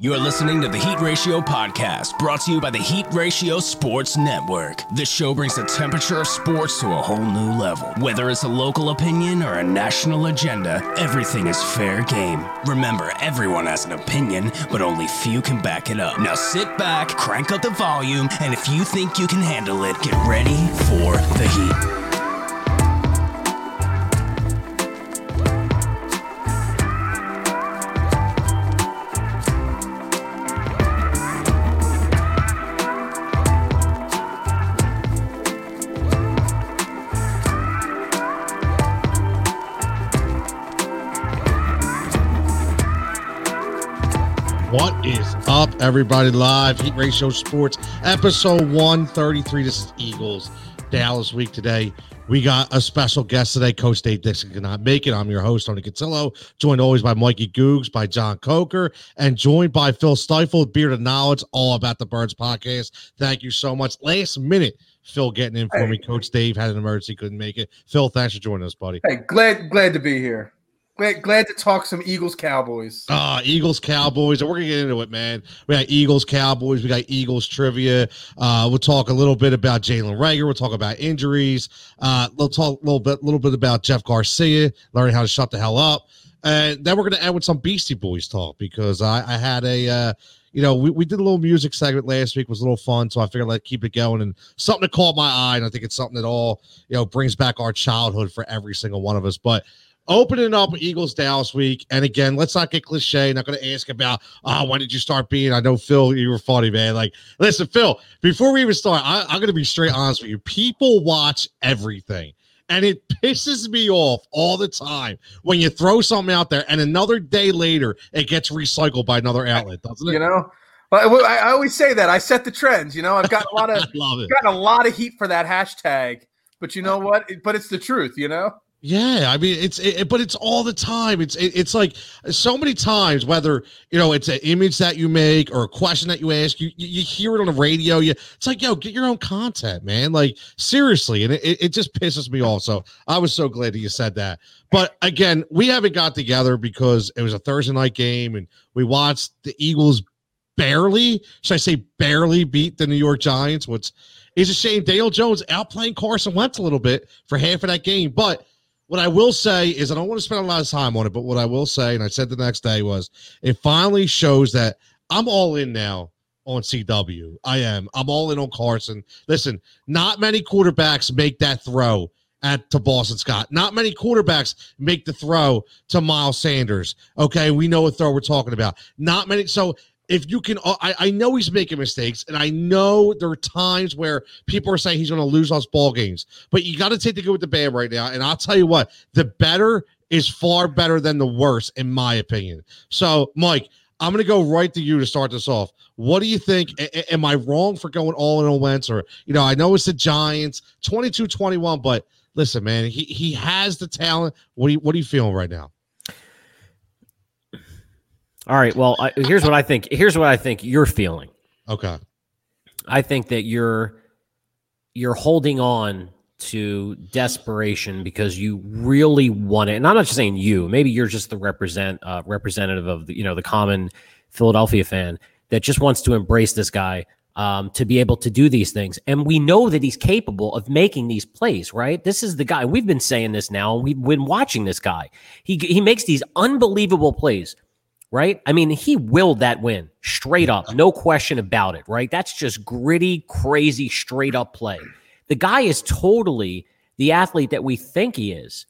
You're listening to the Heat Ratio Podcast, brought to you by the Heat Ratio Sports Network. This show brings the temperature of sports to a whole new level. Whether it's a local opinion or a national agenda, everything is fair game. Remember, everyone has an opinion, but only few can back it up. Now sit back, crank up the volume, and if you think you can handle it, get ready for the Heat. Everybody? Live Heat Ratio Sports, episode 133. This is Eagles Dallas week today. We got a special guest today. Coach Dave Dixon cannot make it. I'm your host, Tony Cotillo, joined always by Mikey Googs, by John Coker, and joined by Phil Stifle, Beard of Knowledge, all about the Birds podcast. Thank you so much. Last minute, Phil getting in for Hey. me. Coach Dave had an emergency, couldn't make it. Phil, thanks for joining us, buddy. Hey, glad glad to be here. Glad glad to talk some Eagles Cowboys. Uh, Eagles, Cowboys, we're gonna get into it, man. We got Eagles, Cowboys, we got Eagles trivia. Uh, we'll talk a little bit about Jalen Reagor. We'll talk about injuries. Uh, we'll talk a little bit, little bit about Jeff Garcia, learning how to shut the hell up, and then we're gonna end with some Beastie Boys talk because I, I had a, uh, you know, we, we did a little music segment last week, was a little fun, so I figured I'd keep it going and something that caught my eye, and I think it's something that all you know brings back our childhood for every single one of us, but. Opening up Eagles Dallas week, and again, let's not get cliche. Not going to ask about, oh, when did you start being? I know Phil, you were funny, man. Like, listen, Phil, before we even start, I, I'm going to be straight honest with you. People watch everything, and it pisses me off all the time when you throw something out there, and another day later, it gets recycled by another outlet, doesn't it? You know, but I, I always say that I set the trends. You know, I've got a lot of got a lot of heat for that hashtag. But you know what? But it's the truth. You know. Yeah, I mean it's it, but it's all the time. It's it, it's like so many times whether you know it's an image that you make or a question that you ask, you you, hear it on the radio. You it's like yo, get your own content, man. Like seriously, and it, it just pisses me off. So I was so glad that you said that. But again, we haven't got together because it was a Thursday night game and we watched the Eagles barely, should I say barely beat the New York Giants, which is a shame. Dale Jones outplaying Carson Wentz a little bit for half of that game, but what I will say is I don't want to spend a lot of time on it, but what I will say, and I said the next day was it finally shows that I'm all in now on CW. I am. I'm all in on Carson. Listen, not many quarterbacks make that throw at to Boston Scott. Not many quarterbacks make the throw to Miles Sanders. Okay, we know what throw we're talking about. Not many. So if you can, I, I know he's making mistakes, and I know there are times where people are saying he's going to lose us ball games, but you got to take the good with the bad right now. And I'll tell you what, the better is far better than the worse, in my opinion. So, Mike, I'm going to go right to you to start this off. What do you think? A- am I wrong for going all in on Wentz? Or, you know, I know it's the Giants 22 21, but listen, man, he, he has the talent. What, are you, what are you feeling right now? All right. Well, I, here's what I think. Here's what I think you're feeling. Okay. I think that you're you're holding on to desperation because you really want it. And I'm not just saying you. Maybe you're just the represent uh, representative of the you know the common Philadelphia fan that just wants to embrace this guy um, to be able to do these things. And we know that he's capable of making these plays. Right? This is the guy. We've been saying this now. We've been watching this guy. He he makes these unbelievable plays right? I mean, he willed that win straight up, no question about it, right? That's just gritty, crazy, straight up play. The guy is totally the athlete that we think he is.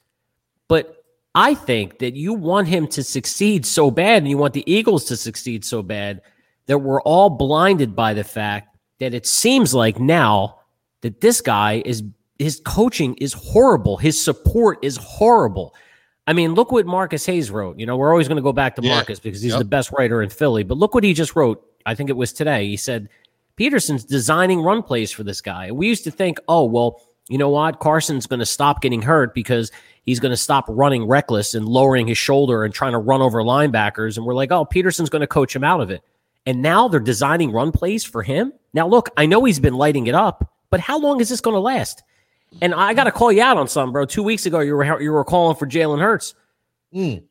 But I think that you want him to succeed so bad and you want the Eagles to succeed so bad that we're all blinded by the fact that it seems like now that this guy is his coaching is horrible. His support is horrible. I mean, look what Marcus Hayes wrote. You know, we're always going to go back to Yeah. Marcus because he's Yep. the best writer in Philly. But look what he just wrote. I think it was today. He said Pederson's designing run plays for this guy. We used to think, oh, well, you know what? Carson's going to stop getting hurt because he's going to stop running reckless and lowering his shoulder and trying to run over linebackers. And we're like, oh, Pederson's going to coach him out of it. And now they're designing run plays for him. Now, look, I know he's been lighting it up, but how long is this going to last? And I got to call you out on something, bro. Two weeks ago, you were you were calling for Jalen Hurts. Mm.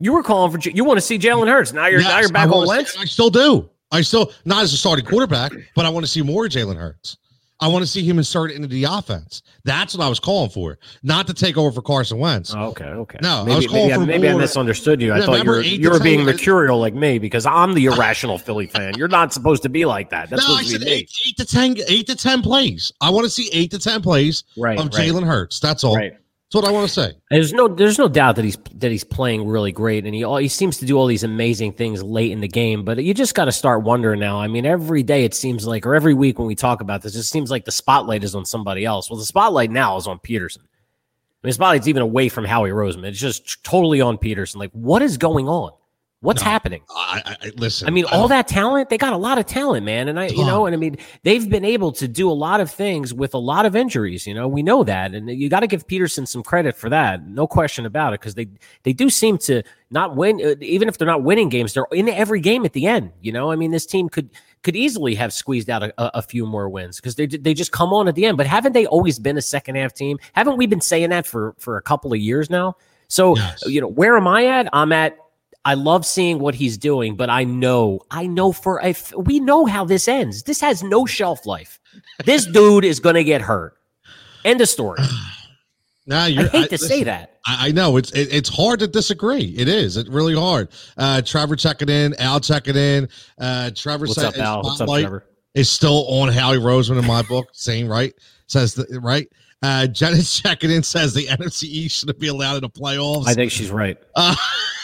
You were calling for you want to see Jalen Hurts. Now you're Yes, now you're back on Wentz. I still do. I still not as a starting quarterback, but I want to see more Jalen Hurts. I want to see him insert into the offense. That's what I was calling for, not to take over for Carson Wentz. Oh, okay, okay. No, I maybe, was calling maybe, I, for maybe I misunderstood you. I Yeah, thought you were you were being mercurial like me because I'm the irrational Philly fan. You're not supposed to be like that. That's no, I said to eight, eight to ten, eight to ten plays. I want to see eight to ten plays Right, of right, Jalen Hurts. That's all. right. That's what I want to say. There's no there's no doubt that he's that he's playing really great and he all- he seems to do all these amazing things late in the game, but you just got to start wondering now. I mean, every day it seems like or every week when we talk about this, it seems like the spotlight is on somebody else. Well, the spotlight now is on Pederson. I mean, the spotlight's even away from Howie Roseman. It's just totally on Pederson. Like, what is going on? What's No. happening? I, I, listen. I mean, all that talent, they got a lot of talent, man. And I, you know, and I mean, they've been able to do a lot of things with a lot of injuries. You know, we know that, and you got to give Pederson some credit for that, no question about it, because they they do seem to not win, uh, even if they're not winning games, they're in every game at the end. You know, I mean, this team could could easily have squeezed out a, a a few more wins because they they just come on at the end. But haven't they always been a second half team? Haven't we been saying that for for a couple of years now? So Yes. you know, where am I at? I'm at I love seeing what he's doing, but I know, I know for a f- we know how this ends. This has no shelf life. This dude is going to get hurt. End of story. Nah, I you're, hate to say listen, that. I, I know it's it, it's hard to disagree. It is. It's really hard. Uh, Trevor checking in. Al checking in. Uh, Trevor What's said up, Al? What's up, Trevor? is still on Howie Roseman in my book. Saying right says the, right. Uh, Jenna's checking in says the NFC East shouldn't be allowed in the playoffs. I think she's right. Uh,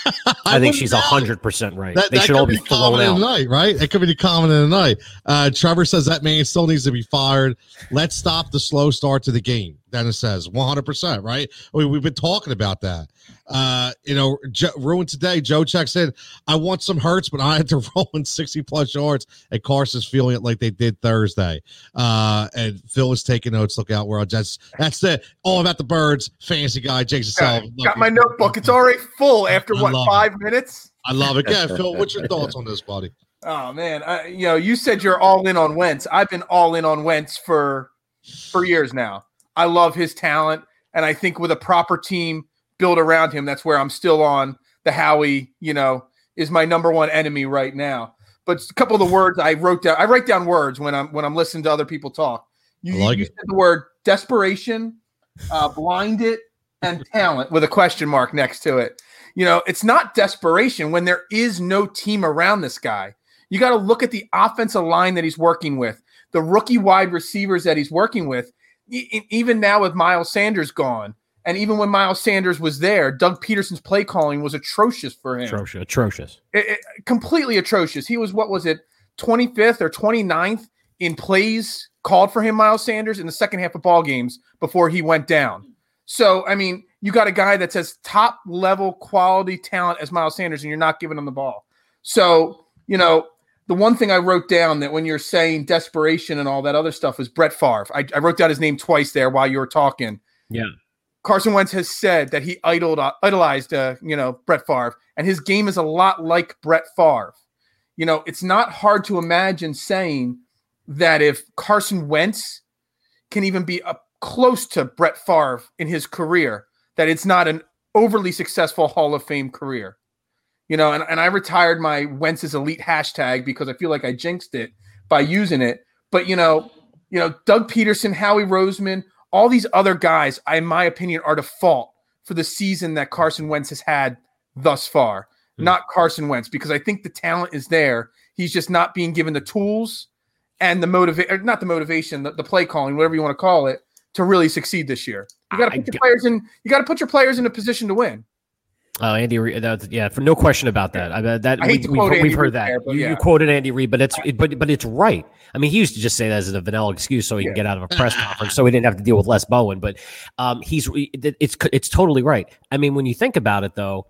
I, think she's hundred percent right. That, they that should all be the thrown out. night, right? It could be the comment of the night. Uh, Trevor says that man still needs to be fired. Let's stop the slow start to the game. Dennis says 100%, right? We, we've been talking about that. Uh, you know, jo- ruined today. Joe checks in. I want some hurts, but I had to roll in 60 plus yards, and Carson's feeling it like they did Thursday. Uh, and Phil is taking notes. Look out, world. That's that's it. All about the birds. Fancy guy, Jason Got, Sullivan. got my notebook. It's already full after I what love it. five minutes? I love it. Yeah, Phil, what's your thoughts on this, buddy? Oh man, I, you know, you said you're all in on Wentz. I've been all in on Wentz for for years now. I love his talent, and I think with a proper team built around him, that's where I'm still on the Howie. You know, is my number one enemy right now. But a couple of the words I wrote down. I write down words when I'm when I'm listening to other people talk. You, like you said the word desperation, uh, blinded, and talent with a question mark next to it. You know, it's not desperation when there is no team around this guy. You got to look at the offensive line that he's working with, the rookie wide receivers that he's working with. Even now with Miles Sanders gone, and even when Miles Sanders was there, Doug Pederson's play calling was atrocious for him. Atrocious. Atrocious. It- it- completely atrocious. He was what was it, 25th or 29th in plays called for him, Miles Sanders, in the second half of ball games before he went down. So I mean, you got a guy that's as top level quality talent as Miles Sanders, and you're not giving him the ball. So you know, the one thing I wrote down that when you're saying desperation and all that other stuff was Brett Favre. I, I wrote down his name twice there while you were talking. Yeah. Carson Wentz has said that he idoled, uh, idolized, uh, you know, Brett Favre, and his game is a lot like Brett Favre. You know, it's not hard to imagine saying that if Carson Wentz can even be up close to Brett Favre in his career, that it's not an overly successful Hall of Fame career. You know, and, and I retired my Wentz's elite hashtag because I feel like I jinxed it by using it. But you know, you know, Doug Pederson, Howie Roseman, all these other guys, I, in my opinion, are to fault for the season that Carson Wentz has had thus far. Hmm. Not Carson Wentz, because I think the talent is there. He's just not being given the tools and the motivation, not the motivation, the, the play calling, whatever you want to call it, to really succeed this year. You got to put your players in. You got to put your players in a position to win. Oh, Andy, Reid, that, yeah, for no question about that. I that I we, have we've heard that. there, you, yeah. you quoted Andy Reid, but it's it, but but it's right. I mean, he used to just say that as a vanilla excuse so he Yeah. can get out of a press conference, so he didn't have to deal with Les Bowen. But um, he's it's it's totally right. I mean, when you think about it, though,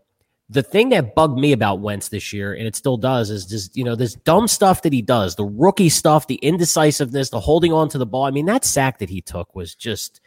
the thing that bugged me about Wentz this year, and it still does, is just you know this dumb stuff that he does, the rookie stuff, the indecisiveness, the holding on to the ball. I mean, that sack that he took was just.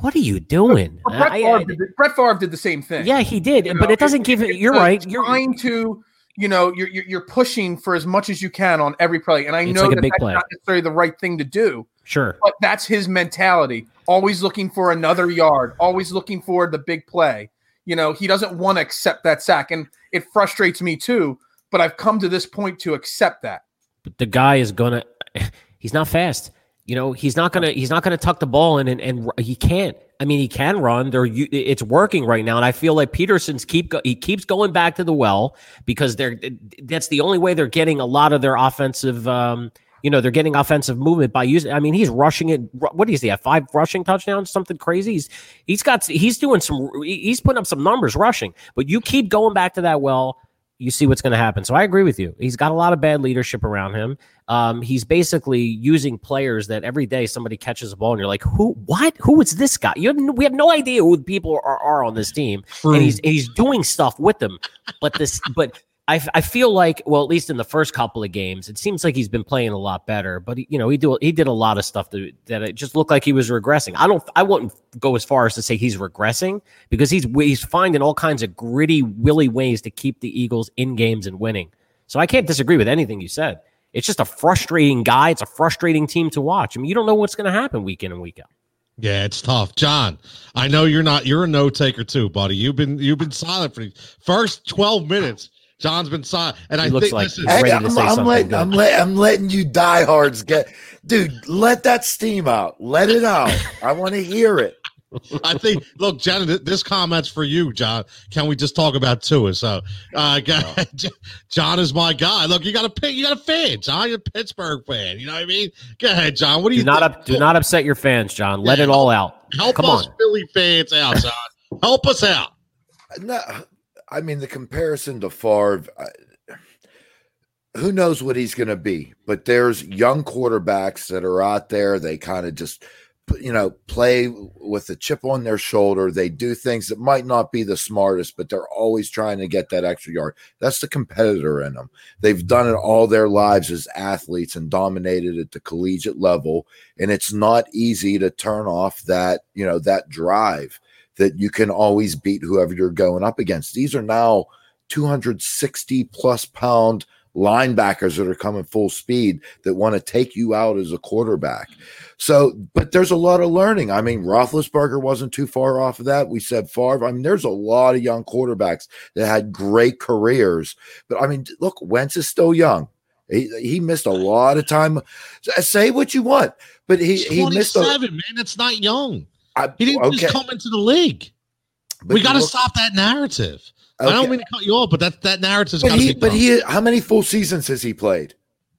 What are you doing? But Brett, I- Favre I- did, the- Brett Favre did the same thing. yeah, he did, You but know, it doesn't give it. You're right. You're trying to, you know, you're, you're you're pushing for as much as you can on every play, and I know like that that's play. not necessarily the right thing to do, sure. but that's his mentality. Always looking for another yard, always looking for the big play. You know, he doesn't want to accept that sack, and it frustrates me too. But I've come to this point to accept that. But the guy is gonna. He's not fast. You know, he's not gonna. He's not gonna tuck the ball in, and, and he can't. I mean, he can run. There, it's working right now, and I feel like Pederson's keep he keeps going back to the well because they're that's the only way they're getting a lot of their offensive. Um, you know, they're getting offensive movement by using. I mean, he's rushing it. What is he have? Five rushing touchdowns, something crazy. He's he's got he's doing some. He's putting up some numbers rushing, but you keep going back to that well you see what's going to happen. So I agree with you. He's got a lot of bad leadership around him. Um, he's basically using players that every day somebody catches a ball and you're like, who, what, who is this guy? You have, we have no idea who the people are, are on this team, and he's and he's doing stuff with them. But this, but I, I feel like well at least in the first couple of games it seems like he's been playing a lot better but he, you know he do he did a lot of stuff that, that it just looked like he was regressing. I don't I wouldn't go as far as to say he's regressing because he's he's finding all kinds of gritty willy ways to keep the Eagles in games and winning. So I can't disagree with anything you said. It's just a frustrating guy. It's a frustrating team to watch. I mean you don't know what's going to happen week in and week out. Yeah, it's tough. John, I know you're not you're a no taker too, buddy. You've been you've been silent for the first 12 minutes John's been silent, and he I looks think like this is ready I'm, to say I'm something. letting, good. I'm, let, I'm letting you diehards get, dude. Let that steam out. Let it out. I want to hear it. I think. Look, John, this comment's for you, John. Can we just talk about Tua? So, uh, John is my guy. Look, you got a pick. You got a fan, John. You're a Pittsburgh fan. You know what I mean? Go ahead, John. What do you do not up, do not upset your fans, John. Let it all out. Help Come us, on. Philly fans, out, John. Help us out. No, I mean the comparison to Favre. Uh, who knows what he's going to be? But there's young quarterbacks that are out there. They kind of just, you know, play with a chip on their shoulder. They do things that might not be the smartest, but they're always trying to get that extra yard. That's the competitor in them. They've done it all their lives as athletes and dominated at the collegiate level. And it's not easy to turn off that, you know, that drive that you can always beat whoever you're going up against. These are now 260 plus pound linebackers that are coming full speed that want to take you out as a quarterback. So, but there's a lot of learning. I mean, Roethlisberger wasn't too far off of that. We said Favre. I mean, there's a lot of young quarterbacks that had great careers. But I mean, look, Wentz is still young. He, he missed a lot of time. Say what you want, but he, he missed a, man. It's not young. I, He didn't okay, just come into the league. but we got to stop that narrative. I don't mean to cut you off, but that that narrative's But got to he, be. but gone. he, how many full seasons has he played?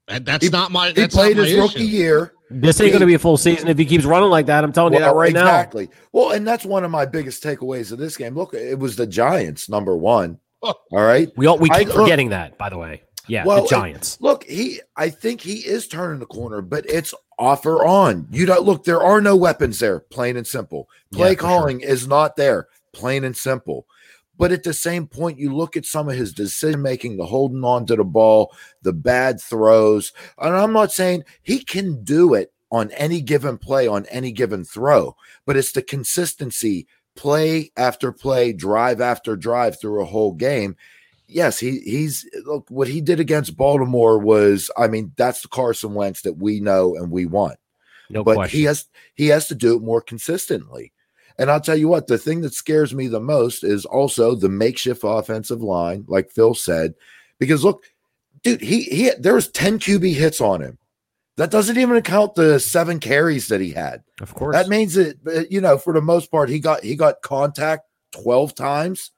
That- that's he- not my. He played not my his rookie year. This ain't going to be a full season if he keeps running like that. I'm telling you that Well, right now. exactly. Well, and that's one of my biggest takeaways of this game. Look, it was the Giants, number one. Oh. All right. We all we I- keep look- forgetting that, by the way. Yeah, Well, the Giants. Look, he I think he is turning the corner, but it's off or on. You don't look, there are no weapons there, plain and simple. Play Yeah, for sure. calling is not there, plain and simple. But at the same point, you look at some of his decision making, the holding on to the ball, the bad throws. And I'm not saying he can do it on any given play, on any given throw, but it's the consistency, play after play, drive after drive through a whole game yes, he he's look what he did against Baltimore was I mean that's the Carson Wentz that we know and we want. No but question. he has he has to do it more consistently. And I'll tell you what, the thing that scares me the most is also the makeshift offensive line, like Phil said, because look, dude, he he there was 10 QB hits on him. That doesn't even account the seven carries that he had. of course. That means that you know, for the most part, he got he got contact 12 times.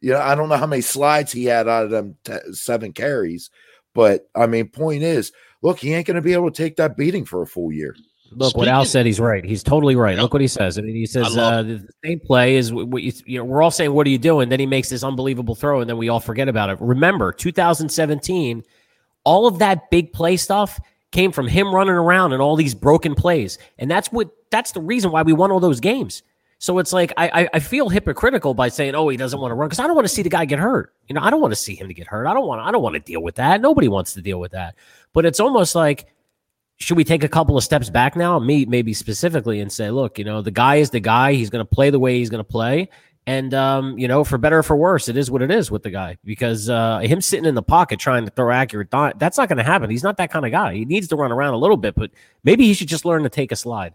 You know, I don't know how many slides he had out of them t- seven carries, but I mean, point is, look, he ain't going to be able to take that beating for a full year. Look, what Al said, he's right. He's totally right. Yep. Look what he says. I mean, he says uh, the the same play is what you, you know. We're all saying, "What are you doing?" Then he makes this unbelievable throw, and then we all forget about it. Remember, 2017, all of that big play stuff came from him running around and all these broken plays, and that's what that's the reason why we won all those games. So it's like I I, feel hypocritical by saying, "Oh, he doesn't want to run," because I don't want to see the guy get hurt. You know, I don't want to see him to get hurt. I don't want I don't want to deal with that. Nobody wants to deal with that. But it's almost like should we take a couple of steps back now me maybe specifically and say look you know the guy is the guy he's going to play the way he's going to play and um, you know for better or for worse it is what it is with the guy because uh, him sitting in the pocket trying to throw accurate th- that's not going to happen he's not that kind of guy he needs to run around a little bit but maybe he should just learn to take a slide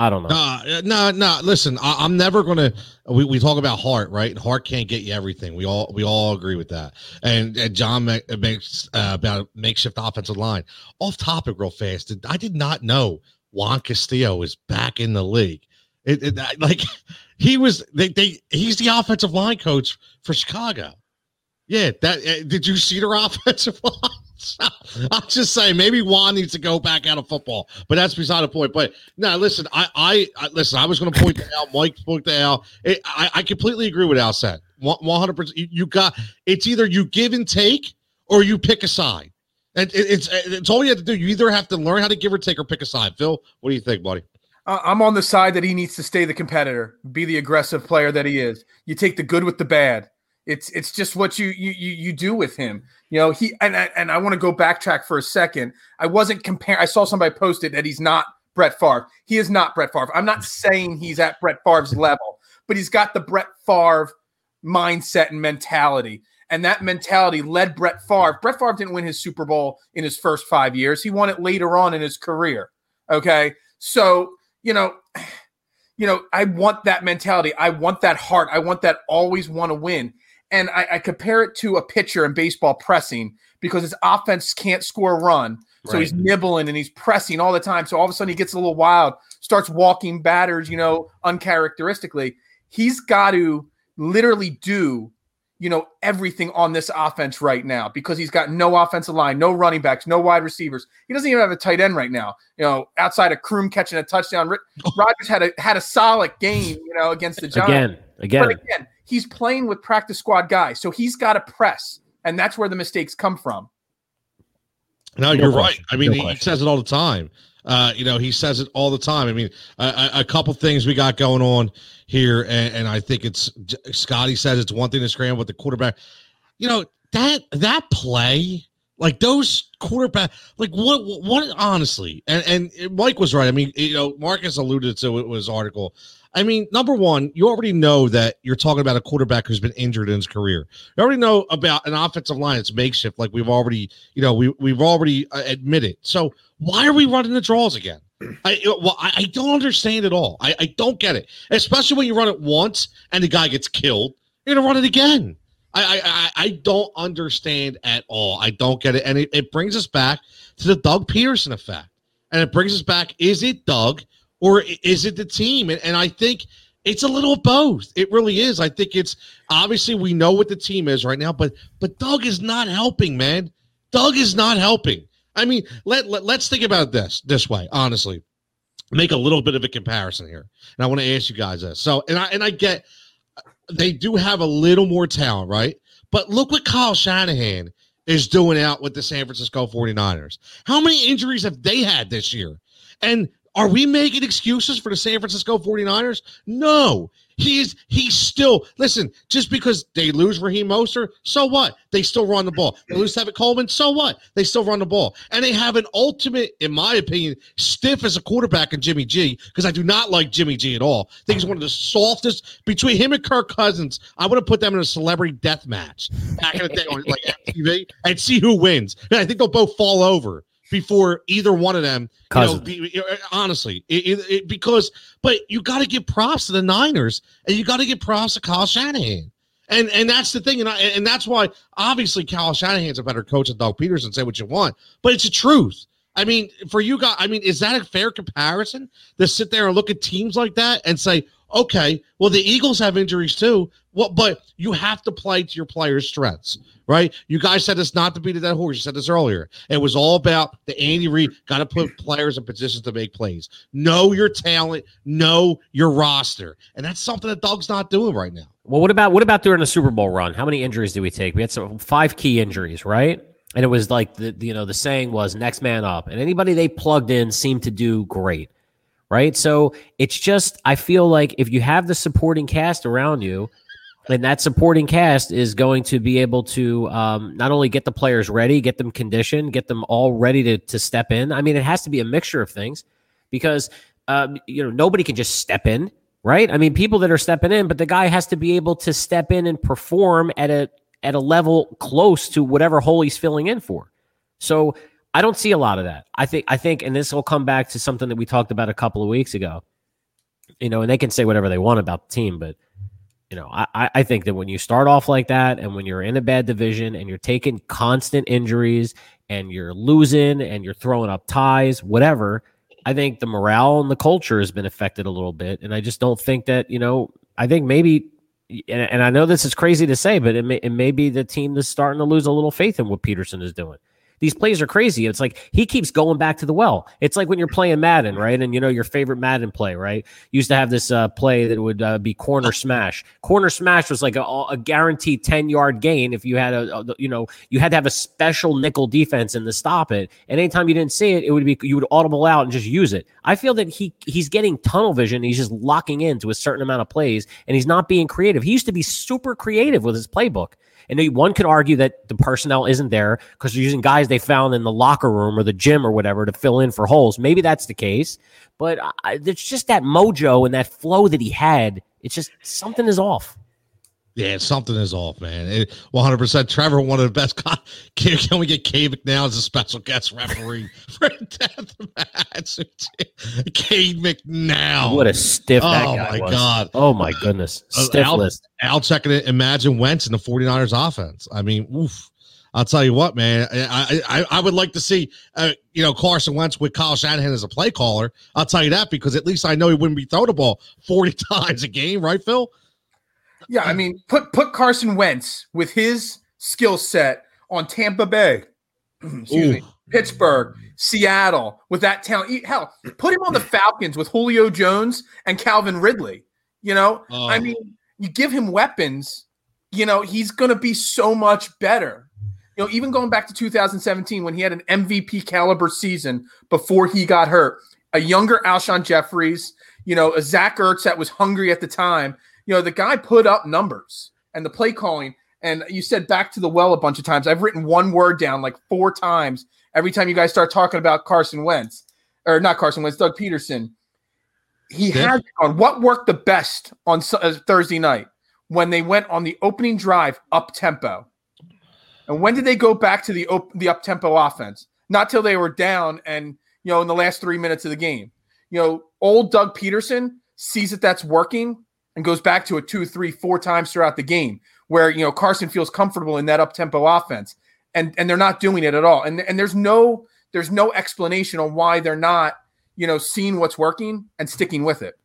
I don't know. No, no, no. Listen, I, am never gonna. We, we talk about heart, right? And heart can't get you everything. We all we all agree with that. And, and John makes uh, about makeshift offensive line. Off topic, real fast. I did not know Juan Castillo is back in the league. It, it like he was. They, they he's the offensive line coach for Chicago. Yeah, that uh, did you see their offensive line? I'm just saying, maybe Juan needs to go back out of football, but that's beside the point. But no, listen, I, I, I listen. I was going to point to Al. Mike pointed to Al. It, I, I completely agree with Al said. 100. percent You got it's either you give and take or you pick a side. And it, it's it's all you have to do. You either have to learn how to give or take or pick a side. Phil, what do you think, buddy? I'm on the side that he needs to stay the competitor, be the aggressive player that he is. You take the good with the bad. It's it's just what you you you do with him. You know, he and and I want to go backtrack for a second. I wasn't comparing. I saw somebody posted that he's not Brett Favre. He is not Brett Favre. I'm not saying he's at Brett Favre's level, but he's got the Brett Favre mindset and mentality. And that mentality led Brett Favre. Brett Favre didn't win his Super Bowl in his first five years. He won it later on in his career. Okay. So, you know, you know, I want that mentality. I want that heart. I want that always want to win. And I, I, compare it to a pitcher in baseball pressing because his offense can't score a run. So right. he's nibbling and he's pressing all the time. So all of a sudden he gets a little wild, starts walking batters, you know, uncharacteristically. He's got to literally do, you know, everything on this offense right now because he's got no offensive line, no running backs, no wide receivers. He doesn't even have a tight end right now. You know, outside of Kroom catching a touchdown, Rodgers had a had a solid game, you know, against the Giants. Again, again. But again, he's playing with practice squad guys, so he's got to press, and that's where the mistakes come from. No, you're right. I mean, no he says it all the time. Uh, you know, he says it all the time. I mean, a, a couple things we got going on here, and, and, I think it's Scotty says it's one thing to scramble with the quarterback. You know that that play, like those quarterback, like what what honestly, and and Mike was right. I mean, you know, Marcus alluded to it was article I mean, number one, you already know that you're talking about a quarterback who's been injured in his career. You already know about an offensive line that's makeshift, like we've already, you know, we we've already uh, admitted. So why are we running the draws again? I well, I, don't understand at all. I, I don't get it, especially when you run it once and the guy gets killed. You're gonna run it again. I I I don't understand at all. I don't get it, and it, it brings us back to the Doug Pederson effect, and it brings us back. Is it Doug? Or is it the team? And, and I think it's a little both. It really is. I think it's obviously we know what the team is right now, but but Doug is not helping, man. Doug is not helping. I mean, let, let let's think about this this way, honestly. Make a little bit of a comparison here. And I want to ask you guys this. So, and I and I get they do have a little more talent, right? But look what Kyle Shanahan is doing out with the San Francisco 49ers. How many injuries have they had this year? And are we making excuses for the San Francisco 49ers? No. He's he's still listen, just because they lose Raheem Mostert, so what? They still run the ball. They lose Tevin Coleman, so what? They still run the ball. And they have an ultimate, in my opinion, stiff as a quarterback in Jimmy G, because I do not like Jimmy G at all. I think he's one of the softest between him and Kirk Cousins. I would have put them in a celebrity death match back in the day on like MTV and see who wins. And I think they'll both fall over before either one of them. You know, honestly, it, it, it, because but you got to give props to the Niners, and you got to give props to Kyle Shanahan. And and that's the thing, and I, and that's why obviously Kyle Shanahan's a better coach than Doug Pederson. Say what you want, but it's the truth. I mean, for you guys, I mean, is that a fair comparison to sit there and look at teams like that and say, okay, well, the Eagles have injuries too. Well, but you have to play to your players' strengths, right? You guys said it's not to beat a dead horse. You said this earlier. It was all about the Andy Reid got to put players in positions to make plays. Know your talent, know your roster, and that's something that Doug's not doing right now. Well, what about what about during the Super Bowl run? How many injuries did we take? We had some five key injuries, right? And it was like the you know the saying was next man up, and anybody they plugged in seemed to do great, right? So it's just I feel like if you have the supporting cast around you and that supporting cast is going to be able to um, not only get the players ready, get them conditioned, get them all ready to to step in. I mean, it has to be a mixture of things because um, you know nobody can just step in, right? I mean, people that are stepping in, but the guy has to be able to step in and perform at a at a level close to whatever hole he's filling in for. So I don't see a lot of that. I think I think, and this will come back to something that we talked about a couple of weeks ago. you know, and they can say whatever they want about the team, but you know, I, I think that when you start off like that and when you're in a bad division and you're taking constant injuries and you're losing and you're throwing up ties, whatever, I think the morale and the culture has been affected a little bit. And I just don't think that, you know, I think maybe, and, and I know this is crazy to say, but it may, it may be the team that's starting to lose a little faith in what Pederson is doing these plays are crazy. It's like he keeps going back to the well. It's like when you're playing Madden, right? And you know your favorite Madden play, right? used to have this uh, play that would uh, be corner smash. Corner smash was like a, a guaranteed ten yard gain if you had a, a, you know you had to have a special nickel defense in to stop it. And anytime you didn't see it, it would be you would audible out and just use it. I feel that he he's getting tunnel vision. He's just locking into a certain amount of plays, and he's not being creative. He used to be super creative with his playbook. And one could argue that the personnel isn't there because they're using guys they found in the locker room or the gym or whatever to fill in for holes. Maybe that's the case, but I, it's just that mojo and that flow that he had. It's just something is off. Yeah, something is off, man. 100%. Trevor, one of the best. Can, can we get Cade McNown as a special guest referee for death match? Cade McNown. What a stiff that oh, guy my was. God. Oh, my goodness. Uh, Stiff Al, list. Al checking it. Imagine Wentz in the 49ers offense. I mean, oof. I'll tell you what, man. I I, I would like to see, uh, you know, Carson Wentz with Kyle Shanahan as a play caller. I'll tell you that because at least I know he wouldn't be throwing the ball 40 times a game, right, Phil? Yeah, I mean, put put Carson Wentz with his skill set on Tampa Bay, excuse Ooh. me, Pittsburgh, Seattle with that talent. Hell, put him on the Falcons with Julio Jones and Calvin Ridley. You know, oh. I mean, you give him weapons, you know, he's going to be so much better. You know, even going back to 2017 when he had an MVP caliber season before he got hurt, a younger Alshon Jeffries, you know, a Zach Ertz that was hungry at the time you know, the guy put up numbers and the play calling. And you said back to the well a bunch of times. I've written one word down like four times every time you guys start talking about Carson Wentz or not Carson Wentz, Doug Pederson. He yeah. had on what worked the best on uh, Thursday night when they went on the opening drive up tempo. And when did they go back to the op- the up tempo offense? Not till they were down and you know in the last three minutes of the game. You know, old Doug Pederson sees that that's working and goes back to it two, three, four times throughout the game, where you know Carson feels comfortable in that up tempo offense, and and they're not doing it at all. And and there's no there's no explanation on why they're not you know seeing what's working and sticking with it.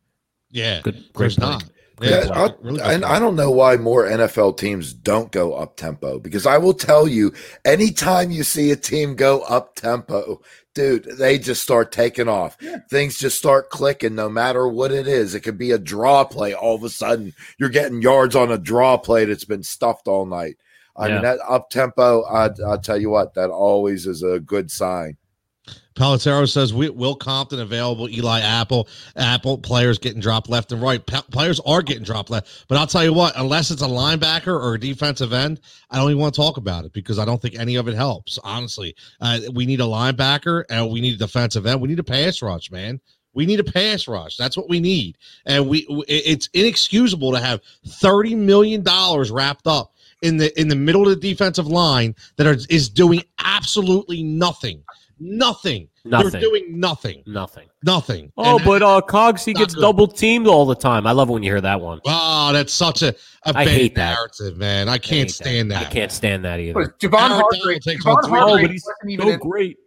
Yeah, good, there's not. Yeah, I, really and I don't know why more NFL teams don't go up tempo because I will tell you, anytime you see a team go up tempo, dude, they just start taking off. Yeah. Things just start clicking no matter what it is. It could be a draw play. All of a sudden, you're getting yards on a draw play that's been stuffed all night. I yeah. mean, that up tempo, I'll tell you what, that always is a good sign. Pelotero says Will Compton available. Eli Apple, Apple players getting dropped left and right. P- players are getting dropped left, but I'll tell you what, unless it's a linebacker or a defensive end, I don't even want to talk about it because I don't think any of it helps. Honestly, uh, we need a linebacker and we need a defensive end. We need a pass rush, man. We need a pass rush. That's what we need, and we it's inexcusable to have thirty million dollars wrapped up in the in the middle of the defensive line that are, is doing absolutely nothing Nothing. Nothing. They're doing nothing. Nothing. Nothing. Oh, and but uh Cox he gets good. double teamed all the time. I love when you hear that one. Oh, that's such a, a I hate that. narrative, man. I can't I stand that. that. I can't stand that either. But Javon Hargrave, Javon Hargrave oh, but he's so in, great.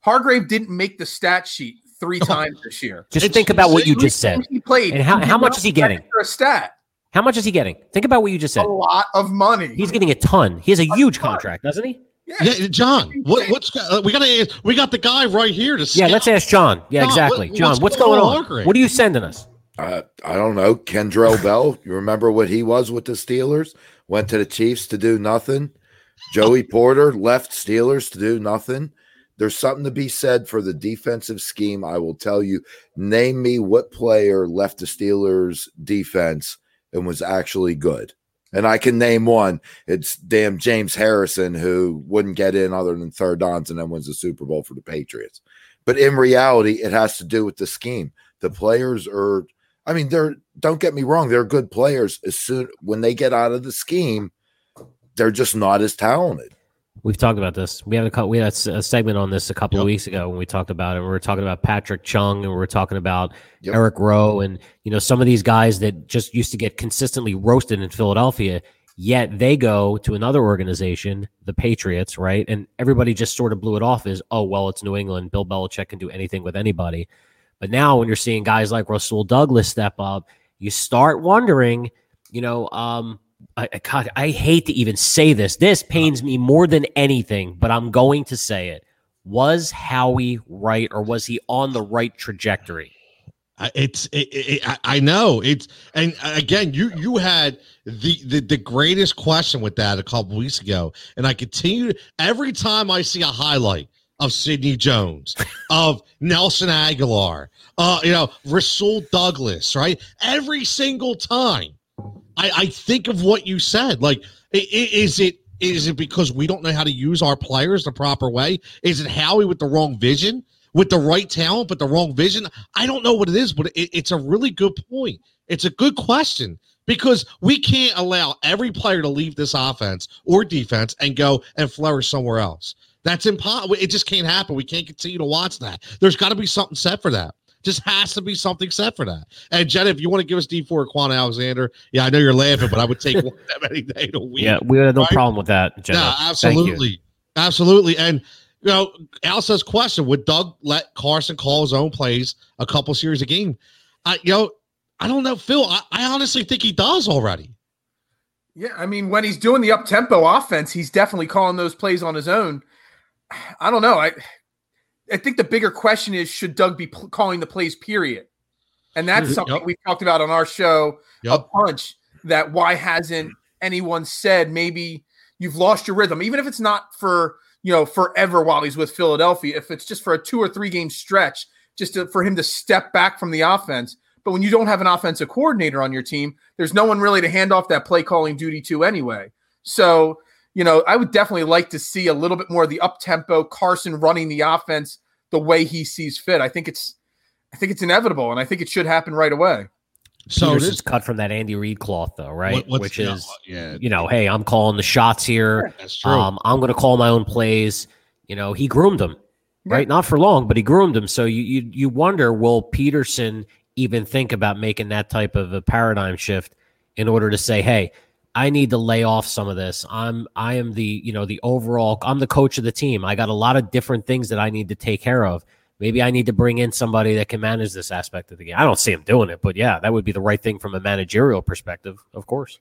Hargrave didn't make the stat sheet three times this year. Just it's, think about what you just said. He played. And how, how much is he getting? For a stat. How much is he getting? Think about what you just said. A lot of money. He's getting a ton. He has a huge contract, doesn't he? Yeah, yeah John. What, what's uh, we got to? We got the guy right here to. Scout. Yeah, let's ask John. Yeah, John, exactly. What, John, what's, what's going, going, on? What are you sending us? Uh, I don't know. Kendrell Bell. You remember what he was with the Steelers? Went to the Chiefs to do nothing. Joey Porter left Steelers to do nothing. There's something to be said for the defensive scheme. I will tell you. Name me what player left the Steelers defense and was actually good. And I can name one. It's damn James Harrison, who wouldn't get in other than third downs and then wins the Super Bowl for the Patriots. But in reality, it has to do with the scheme. The players are, I mean, they're, don't get me wrong, they're good players. As soon when they get out of the scheme, they're just not as talented. We've talked about this. We had a we had a segment on this a couple yep. of weeks ago when we talked about it. We were talking about Patrick Chung and we were talking about yep. Eric Rowe and you know some of these guys that just used to get consistently roasted in Philadelphia. Yet they go to another organization, the Patriots, right? And everybody just sort of blew it off as, oh well, it's New England. Bill Belichick can do anything with anybody. But now when you're seeing guys like Rasul Douglas step up, you start wondering, you know, um, I, God, I hate to even say this. This pains me more than anything, but I'm going to say it. Was Howie right, or was he on the right trajectory? It's it, it, I know it's and again you you had the, the the greatest question with that a couple weeks ago and I continue every time I see a highlight of Sidney Jones of Nelson Agholor uh you know Rasul Douglas right every single time I, I think of what you said. Like, is it is it because we don't know how to use our players the proper way? Is it Howie with the wrong vision, with the right talent but the wrong vision? I don't know what it is, but it, it's a really good point. It's a good question because we can't allow every player to leave this offense or defense and go and flourish somewhere else. That's impossible. It just can't happen. We can't continue to watch that. There's got to be something set for that. Just has to be something set for that. And Jen, if you want to give us Dee Ford Kwon Alexander, yeah, I know you're laughing, but I would take one of them any day a week. Yeah, we have no right? problem with that, Jenna. No, absolutely. Absolutely. And you know, Al says question: Would Doug let Carson call his own plays a couple series a game? I, you know, I don't know, Phil. I, I honestly think he does already. Yeah, I mean, when he's doing the up tempo offense, he's definitely calling those plays on his own. I don't know. I I think the bigger question is should Doug be p- calling the plays, period? And that's mm-hmm. something yep. we talked about on our show yep. a bunch that why hasn't anyone said maybe you've lost your rhythm, even if it's not for, you know, forever while he's with Philadelphia, if it's just for a two or three game stretch, just to, for him to step back from the offense. But when you don't have an offensive coordinator on your team, there's no one really to hand off that play calling duty to anyway. So you know, I would definitely like to see a little bit more of the up tempo Carson running the offense the way he sees fit. I think it's, I think it's inevitable, and I think it should happen right away. So this is cut from that Andy Reid cloth, though, right? What, Which is, yeah, you know, hey, I'm calling the shots here. That's true. Um, I'm going to call my own plays. You know, he groomed them, right? Not for long, but he groomed them. So you you you wonder, will Pederson even think about making that type of a paradigm shift in order to say, hey, I need to lay off some of this. I'm I am the, you know, the overall I'm the coach of the team. I got a lot of different things that I need to take care of. Maybe I need to bring in somebody that can manage this aspect of the game. I don't see him doing it, but yeah, that would be the right thing from a managerial perspective, of course.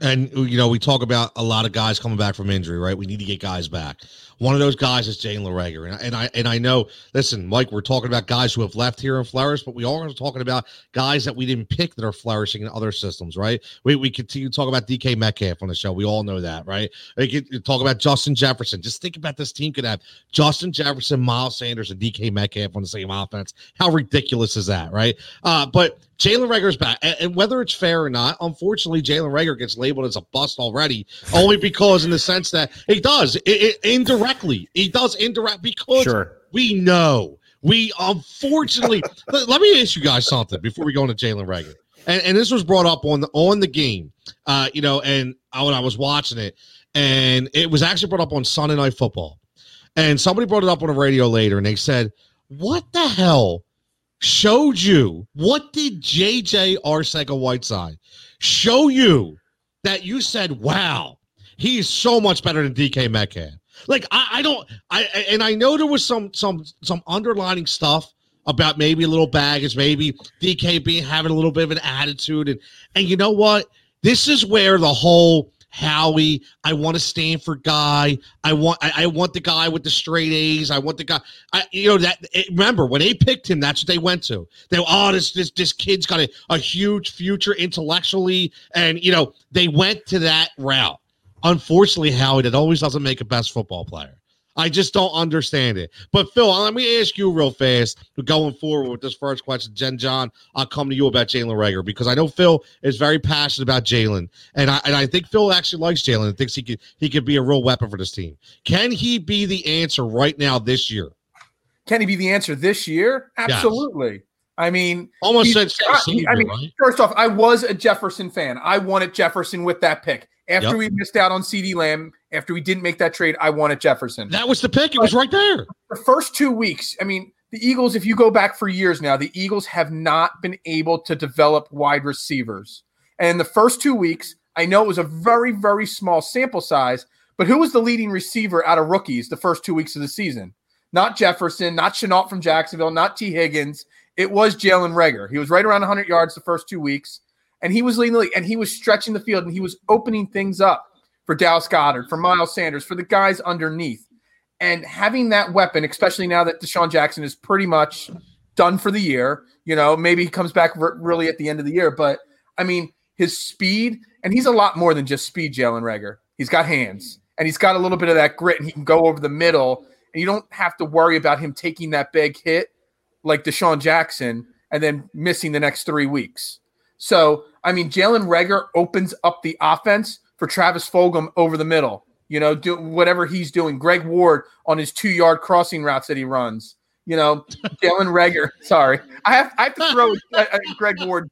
And you know, we talk about a lot of guys coming back from injury, right? We need to get guys back. One of those guys is Jalen Reagor, and, and I and I know. Listen, Mike, we're talking about guys who have left here and flourished, but we are talking about guys that we didn't pick that are flourishing in other systems, right? We we continue to talk about DK Metcalf on the show. We all know that, right? We can talk about Justin Jefferson. Just think about this team could have Justin Jefferson, Miles Sanders, and DK Metcalf on the same offense. How ridiculous is that, right? Uh, but Jalen Reagor's back, and, whether it's fair or not, unfortunately, Jalen Reagor gets labeled as a bust already, only because in the sense that he does it, it, indirectly, he does indirect because sure. we know we unfortunately. let, let, me ask you guys something before we go into Jalen Reagor, and, and this was brought up on the on the game, uh, you know, and I, when I was watching it, and it was actually brought up on Sunday Night Football, and somebody brought it up on the radio later, and they said, "What the hell?" showed you what did JJ Arcega Whiteside show you that you said, wow, he's so much better than DK Metcalf. Like I, I don't I and I know there was some some some underlining stuff about maybe a little baggage, maybe DK being having a little bit of an attitude. And and you know what? This is where the whole Howie. I want a Stanford guy. I want I, I, want the guy with the straight A's. I want the guy. I, you know that. It, remember when they picked him, that's what they went to. They were, oh this this this kid's got a, a huge future intellectually, and you know they went to that route. Unfortunately, Howie, that always doesn't make a best football player. I just don't understand it. But Phil, let me ask you real fast, going forward with this first question, Jen John, I'll come to you about Jalen Reagor because I know Phil is very passionate about Jalen, and I and I think Phil actually likes Jalen and thinks he could he could be a real weapon for this team. Can he be the answer right now this year? Can he be the answer this year? Absolutely. Yes. I mean, almost said. I mean, right? first off, I was a Jefferson fan. I wanted Jefferson with that pick after yep. we missed out on CeeDee Lamb after we didn't make that trade, I wanted Jefferson. That was the pick. It was right there. the first two weeks, I mean, the Eagles, if you go back for years now, the Eagles have not been able to develop wide receivers. And in the first two weeks, I know it was a very, very small sample size, but who was the leading receiver out of rookies the first two weeks of the season? Not Jefferson, not Shenault from Jacksonville, not Tee Higgins. It was Jalen Reagor. He was right around 100 yards the first two weeks, and he was leading the league, and he was stretching the field, and he was opening things up for Dallas Goedert, for Miles Sanders, for the guys underneath. And having that weapon, especially now that DeSean Jackson is pretty much done for the year, you know, maybe he comes back really at the end of the year. But I mean, his speed, and he's a lot more than just speed, Jalen Reagor. He's got hands and he's got a little bit of that grit, and he can go over the middle, and you don't have to worry about him taking that big hit like DeSean Jackson and then missing the next three weeks. So, I mean, Jalen Reagor opens up the offense for Travis Fulgham over the middle you know, do whatever he's doing. Greg Ward on his two yard crossing routes that he runs. You know, Jalen Reagor. Sorry, I have I have to throw a, a Greg Ward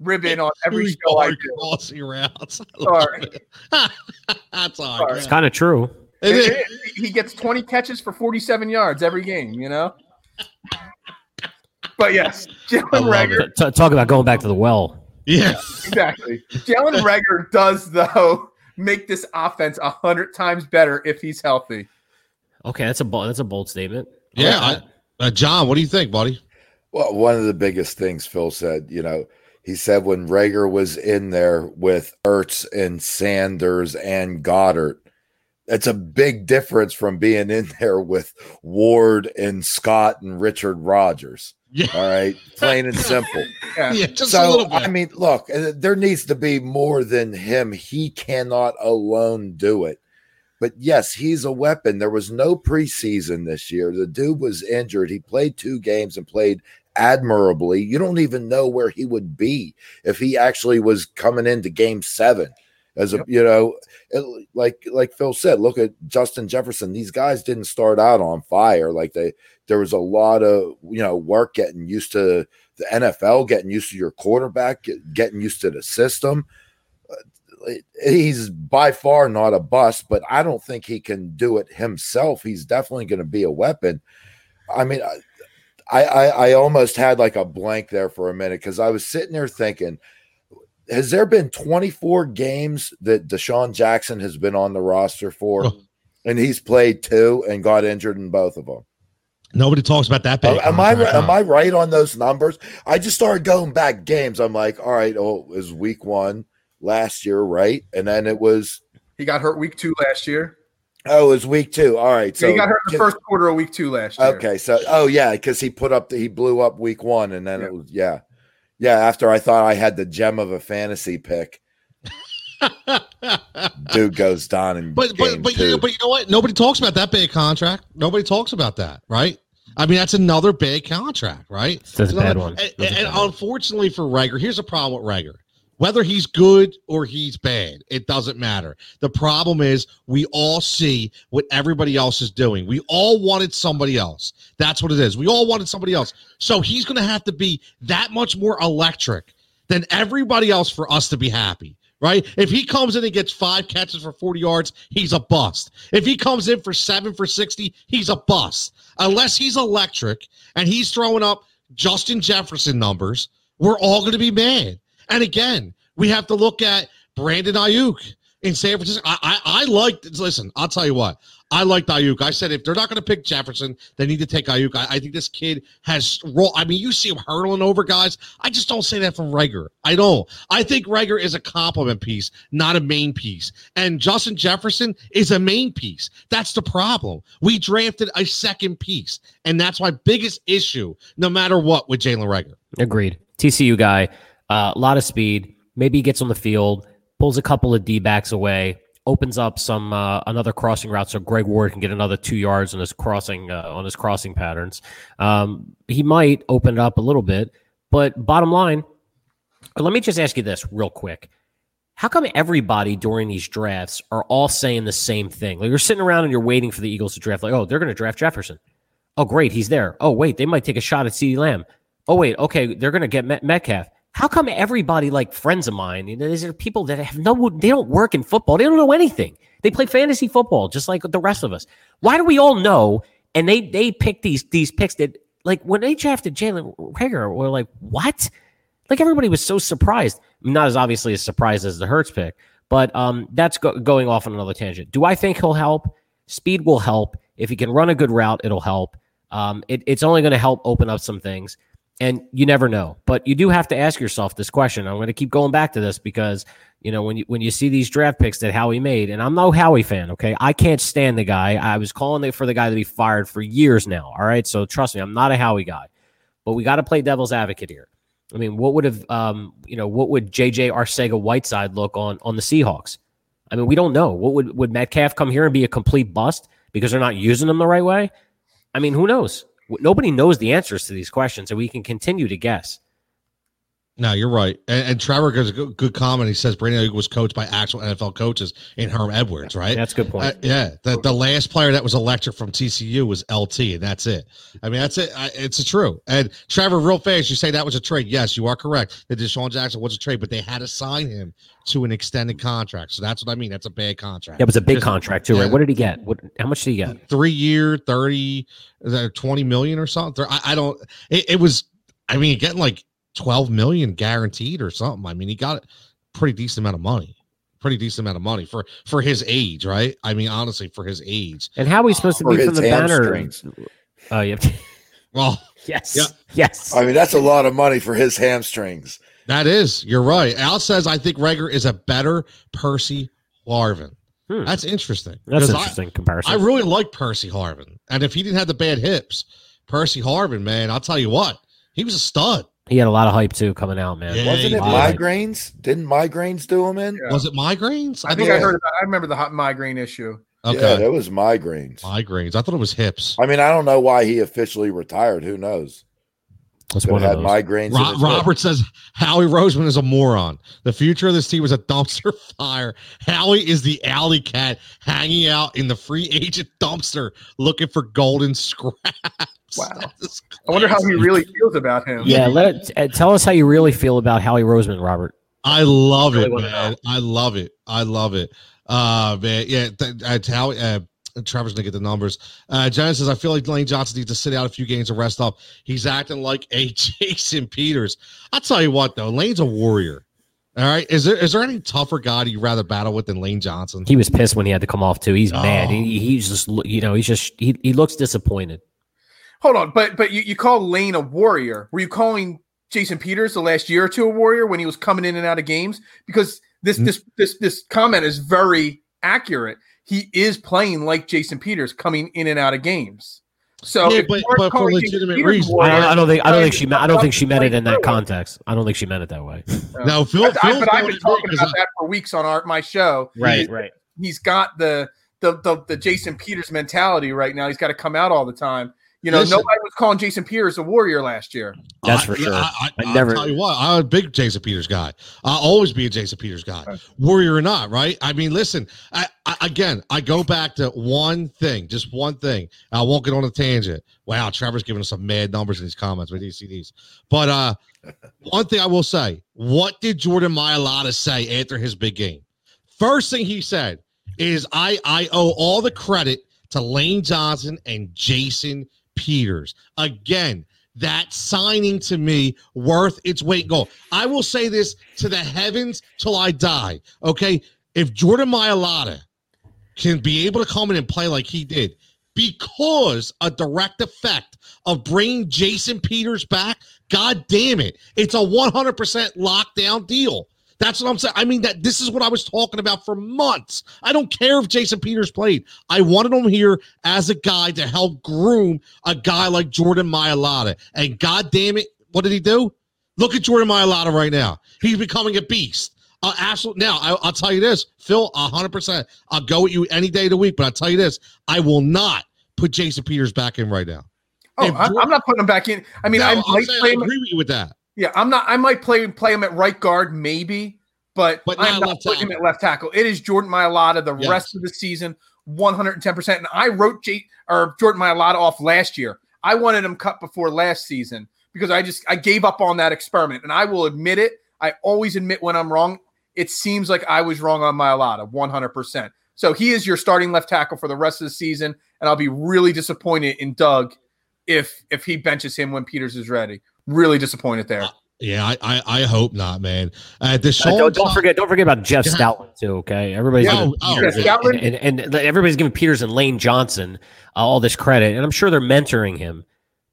ribbon on every show I do. Crossing routes. Sorry, That's all. Sorry. It's kind of true. It is. It- it- he gets 20 catches for 47 yards every game. You know. But yes, Jalen love Reagor. T- talk about going back to the well. Yeah. Exactly. Jalen Reagor does though make this offense a hundred times better if he's healthy. Okay, that's a bold, that's a bold statement. I Yeah. like. I- uh, John, what do you think, buddy? Well, one of the biggest things Phil said, you know, he said when Reagor was in there with Ertz and Sanders and Goedert, it's a big difference from being in there with Ward and Scott and Richard Rogers. Yeah. All right, plain and simple. Yeah. Yeah, just a little bit. I mean, look, uh, there needs to be more than him. He cannot alone do it. But yes, he's a weapon. There was no preseason this year. The dude was injured. He played two games and played admirably. You don't even know where he would be if he actually was coming into game seven. As a you know, it- like like Phil said, look at Justin Jefferson. These guys didn't start out on fire. Like they there was a lot of you know work getting used to the NFL, getting used to your quarterback, get- getting used to the system. Uh, He's by far not a bust, but I don't think he can do it himself. He's definitely going to be a weapon. I mean, I, I I almost had like a blank there for a minute because I was sitting there thinking, has there been 24 games that DeSean Jackson has been on the roster for? Oh. And he's played two and got injured in both of them. Nobody talks about that big. Oh, am I contract, am? I right on those numbers? I just started going back games. I'm like, all right, oh, it was week one last year, right? And then it was He got hurt week two last year. oh, it was week two. All right, So so he got hurt in the first quarter of week two last year. Okay, so oh yeah, because he put up the, he blew up week one, and then Yeah. it was yeah, yeah. After I thought I had the gem of a fantasy pick, dude goes down and But but but you, but you know what? Nobody talks about that big contract. Nobody talks about that, right? I mean, that's another big contract, right? That's a bad one. And, That's a and bad one. unfortunately for Reagor, here's a problem with Reagor. Whether he's good or he's bad, it doesn't matter. The problem is we all see what everybody else is doing. We all wanted somebody else. That's what it is. We all wanted somebody else. So he's going to have to be that much more electric than everybody else for us to be happy. Right? If he comes in and gets five catches for 40 yards, he's a bust. If he comes in for seven for 60, he's a bust. Unless he's electric and he's throwing up Justin Jefferson numbers, we're all going to be mad. And again, we have to look at Brandon Aiyuk in San Francisco. I, I, I like, listen, I'll tell you what, I liked Aiyuk. I said if they're not going to pick Jefferson, they need to take Aiyuk. I, I think this kid has role. I mean, you see him hurtling over guys. I just don't say that from Reagor. I don't. I think Reagor is a compliment piece, not a main piece. And Justin Jefferson is a main piece. That's the problem. We drafted a second piece, and that's my biggest issue, no matter what, with Jalen Reagor. Agreed. TCU guy, a lot of speed. Maybe he gets on the field, pulls a couple of D backs away, opens up some uh, another crossing route, so Greg Ward can get another two yards on his crossing uh, on his crossing patterns. Um, he might open it up a little bit, but bottom line, let me just ask you this real quick. How come everybody during these drafts are all saying the same thing? Like you're sitting around and you're waiting for the Eagles to draft, like, oh, they're going to draft Jefferson. Oh, great, he's there. Oh, wait, they might take a shot at CeeDee Lamb. Oh, wait, okay, they're going to get Met- Metcalf. How come everybody like friends of mine? You know, these are people that have no, they don't work in football. They don't know anything. They play fantasy football just like the rest of us. Why do we all know? And they they pick these these picks that like when they drafted Jalen Reagor, we're like, what? Like everybody was so surprised. Not as obviously as surprised as the Hurts pick, but um, that's go- going off on another tangent. Do I think he'll help? Speed will help. If he can run a good route, it'll help. Um, it, it's only going to help open up some things. And you never know, but you do have to ask yourself this question. I'm going to keep going back to this because you know when you when you see these draft picks that Howie made, and I'm no Howie fan. Okay, I can't stand the guy. I was calling it for the guy to be fired for years now. All right, so trust me, I'm not a Howie guy, but we got to play devil's advocate here. I mean, what would have um, you know what would JJ Arcega Whiteside look on on the Seahawks? I mean, we don't know. What would would Metcalf come here and be a complete bust because they're not using him the right way? I mean, who knows? Nobody knows the answers to these questions, and we can continue to guess. No, you're right. And, and Trevor gives a good, good, comment. He says Brandon was coached by actual NFL coaches in Herm Edwards, right? That's a good point. Uh, yeah. The, the last player that was electric from TCU was LT, and that's it. I mean, that's it. I, it's a true. And Trevor, real fast, you say that was a trade. Yes, you are correct. That DeSean Jackson was a trade, but they had to sign him to an extended contract. So that's what I mean. That's a bad contract. Yeah, it was a big Just, contract too, yeah. right? What did he get? What? How much did he get? Three year, 30, 20 million or something. I, I don't, it, it was, I mean, getting like 12 million guaranteed or something. I mean, he got a pretty decent amount of money. Pretty decent amount of money for for his age, right? I mean, honestly, for his age. And how he's supposed to be from the banner? Oh, yeah. Well, yes, yeah. yes. I mean, that's a lot of money for his hamstrings. That is. You're right. Al says I think Reagor is a better Percy Harvin. Hmm. That's interesting. That's an interesting I, comparison. I really like Percy Harvin, and if he didn't have the bad hips, Percy Harvin, man, I'll tell you what, he was a stud. He had a lot of hype too coming out, man. Yeah, Wasn't it migraines? Didn't migraines do him in? Yeah. Was it migraines? I, I think I heard about. I remember the hot migraine issue. Okay, yeah, it was migraines. Migraines. I thought it was hips. I mean, I don't know why he officially retired. Who knows? That's one had migraines. Ro- Robert hip. says Howie Roseman is a moron. The future of this team is a dumpster fire. Howie is the alley cat hanging out in the free agent dumpster looking for golden scraps. Wow. I wonder how he really feels about him. Yeah, let it, uh, tell us how you really feel about Howie Roseman, Robert. I love I really it, man. I love it. I love it. Uh, man, yeah. Th- uh, Howie, uh, Trevor's gonna get the numbers. Uh, Jen says, I feel like Lane Johnson needs to sit out a few games and rest up. He's acting like a Jason Peters. I'll tell you what, though, Lane's a warrior. All right. Is there is there any tougher guy you'd rather battle with than Lane Johnson? He was pissed when he had to come off too. He's oh. mad. He, he's just you know he's just he, he looks disappointed. Hold on, but but you, you call Lane a warrior. Were you calling Jason Peters the last year or two a warrior when he was coming in and out of games? Because this mm-hmm. this this this comment is very accurate he is playing like Jason Peters coming in and out of games. So, yeah, but, but for legitimate reasons, I don't, I don't, think I don't think she I don't think she meant it in that context. I don't think she meant it that way. no, Phil, I, I, but I've been talking about that for weeks on our my show. Right, he's, right. He's got the, the the the Jason Peters mentality right now. He's got to come out all the time. You know, Listen, nobody was calling Jason Peters a warrior last year. That's for sure. I, I, I never tell you what, I'm a big Jason Peters guy. I'll always be a Jason Peters guy, warrior or not, right? I mean, listen, I, again, I go back to one thing, just one thing. I won't get on a tangent. Wow, Trevor's giving us some mad numbers in these comments with these But uh, one thing I will say: What did Jordan Mailata say after his big game? First thing he said is, "I I owe all the credit to Lane Johnson and Jason." Peters. Again, that signing to me worth its weight in gold. I will say this to the heavens till I die. Okay. If Jordan Mailata can be able to come in and play like he did, because a direct effect of bringing Jason Peters back, God damn it, it's a 100% lockdown deal. That's what I'm saying. I mean, that this is what I was talking about for months. I don't care if Jason Peters played. I wanted him here as a guy to help groom a guy like Jordan Mailata. And God damn it, what did he do? Look at Jordan Mailata right now. He's becoming a beast. Uh, absolutely. Now, I, will tell you this, Phil, 100%. I'll go with you any day of the week, but I'll tell you this I will not put Jason Peters back in right now. Oh, Jordan, I'm not putting him back in. I mean, no, I, might I agree with you with that. Yeah, I'm not. I might play play him at right guard, maybe, but, but I'm not putting him at left tackle. It is Jordan Mailata the yes. rest of the season, 110. percent And I wrote J, or Jordan Mailata off last year. I wanted him cut before last season, because I just I gave up on that experiment, and I will admit it. I always admit when I'm wrong. It seems like I was wrong on Mailata, 100. percent So he is your starting left tackle for the rest of the season, and I'll be really disappointed in Doug if if he benches him when Peters is ready. Really disappointed there. Yeah, I, I, I hope not, man. Uh, Uh, don't, don't forget, don't forget about Jeff Yeah. Stoutland too. Okay, everybody's Yeah, giving oh, Peters yeah, and, and, and, and everybody's giving Peters and Lane Johnson uh, all this credit, and I'm sure they're mentoring him.